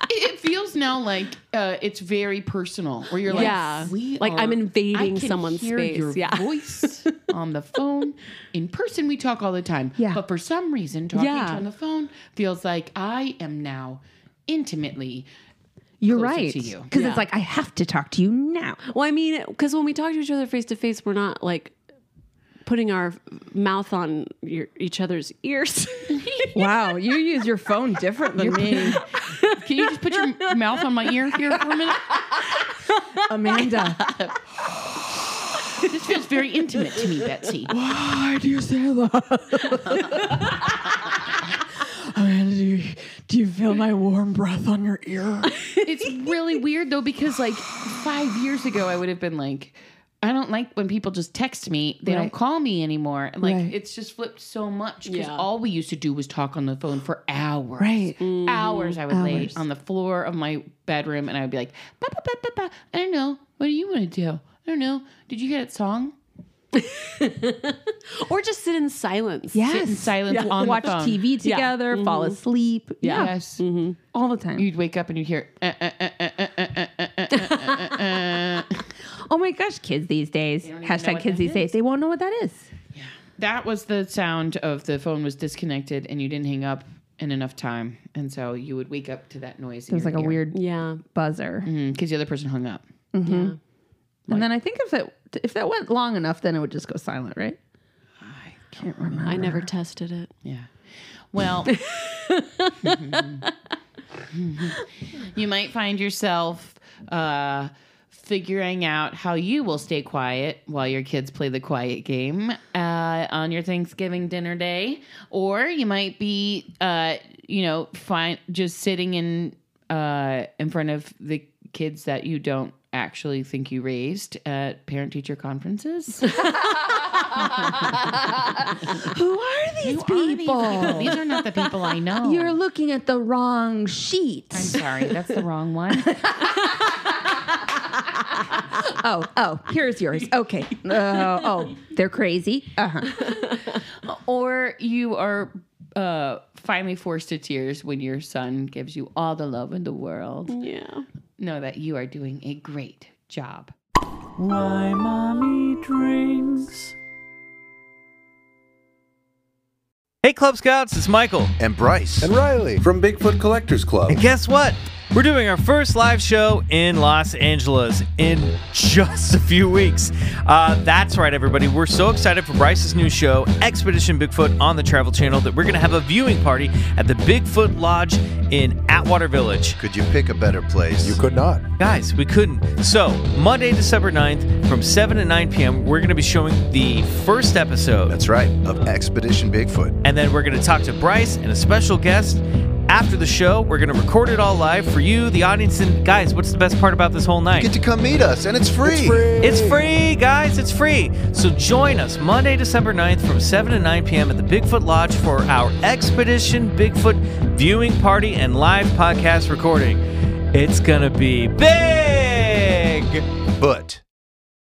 B: it feels now like uh, it's very personal. Where you're like,
C: Yeah.
B: we
C: Like I'm invading
B: I can
C: someone's
B: hear
C: space.
B: Your
C: Yeah.
B: voice on the phone. In person, we talk all the time.
A: Yeah.
B: But for some reason, talking
C: Yeah.
B: to you on the phone feels like I am now intimately.
A: You're right.
B: to you.
A: Because
C: Yeah.
A: it's like I have to talk to you now.
C: well, I mean, because when we talk to each other face to face, we're not like putting our mouth on your, each other's ears.
A: Wow, you use your phone different than me,
B: Can you just put your mouth on my ear here for a minute?
A: Amanda.
B: This feels very intimate to me, Betsy.
A: Why do you say that? Amanda, do you, do you feel my warm breath on your ear?
B: It's really weird though because like five years ago, I would have been like. I don't like when people just text me. They
A: Right.
B: don't call me anymore. Like
A: Right.
B: it's just flipped so much because
C: Yeah.
B: all we used to do was talk on the phone for hours.
A: Right.
B: Hours. I would lay on the floor of my bedroom and I would be like, ba, ba, ba, ba, ba. I don't know. What do you want to do? I don't know. Did you get that song?
C: or just sit in silence.
A: Yes.
B: Sit in silence on
A: Watch
B: the phone.
A: TV
C: Yeah.
A: together, fall asleep. Yeah.
B: Yes.
A: All the time.
B: You'd wake up and you'd hear. "Uh, uh, uh, uh, uh, uh, uh, uh, uh, uh, uh."
A: oh my gosh, kids these days.
B: don't even know
A: Hashtag kids
B: that
A: these days. They won't know what that is. Yeah.
B: That was the sound of the phone was disconnected and you didn't hang up in enough time, and so you would wake up to that noise.
A: It was like a weird
C: Yeah.
A: buzzer.
B: because the other person hung up.
C: Yeah.
A: And then I think if it if that went long enough, then it would just go silent, right?
B: I
A: Can't remember.
C: I never tested it.
B: Yeah. Well, you might find yourself uh, figuring out how you will stay quiet while your kids play the quiet game uh, on your Thanksgiving dinner day, or you might be, uh, you know, fine just sitting in uh, in front of the kids that you don't actually think you raised at parent teacher conferences.
A: Who are these
B: Who are these
A: people?
B: These are not the people I know.
A: You're looking at the wrong sheet.
B: I'm sorry, that's the wrong one.
A: Oh, oh, here's yours. Okay. Uh, oh, they're crazy. Uh huh.
B: or you are uh, finally forced to tears when your son gives you all the love in the world.
C: Yeah.
B: Know that you are doing a great job.
D: Why mommy drinks.
E: Hey, Club Scouts, it's Michael.
F: and Bryce.
G: and Riley from Bigfoot Collectors Club.
E: And guess what? We're doing our first live show in Los Angeles in just a few weeks. Uh, that's right, everybody. We're so excited for Bryce's new show, Expedition Bigfoot, on the Travel Channel, that we're going to have a viewing party at the Bigfoot Lodge in Atwater Village.
F: Could you pick a better place?
G: You could not.
E: Guys, we couldn't. So, Monday, December 9th, from 7 to 9 p.m., we're going to be showing the first episode.
F: That's right, of Expedition Bigfoot.
E: And then we're going to talk to Bryce and a special guest. After the show, we're going to record it all live for you, the audience. And guys, what's the best part about this whole night?
F: Get to come meet us, and it's free.
G: It's free.
E: It's free, guys. It's free. So join us Monday, December 9th from 7 to 9 p.m. at the Bigfoot Lodge for our Expedition Bigfoot viewing party and live podcast recording. It's going to be big.
F: But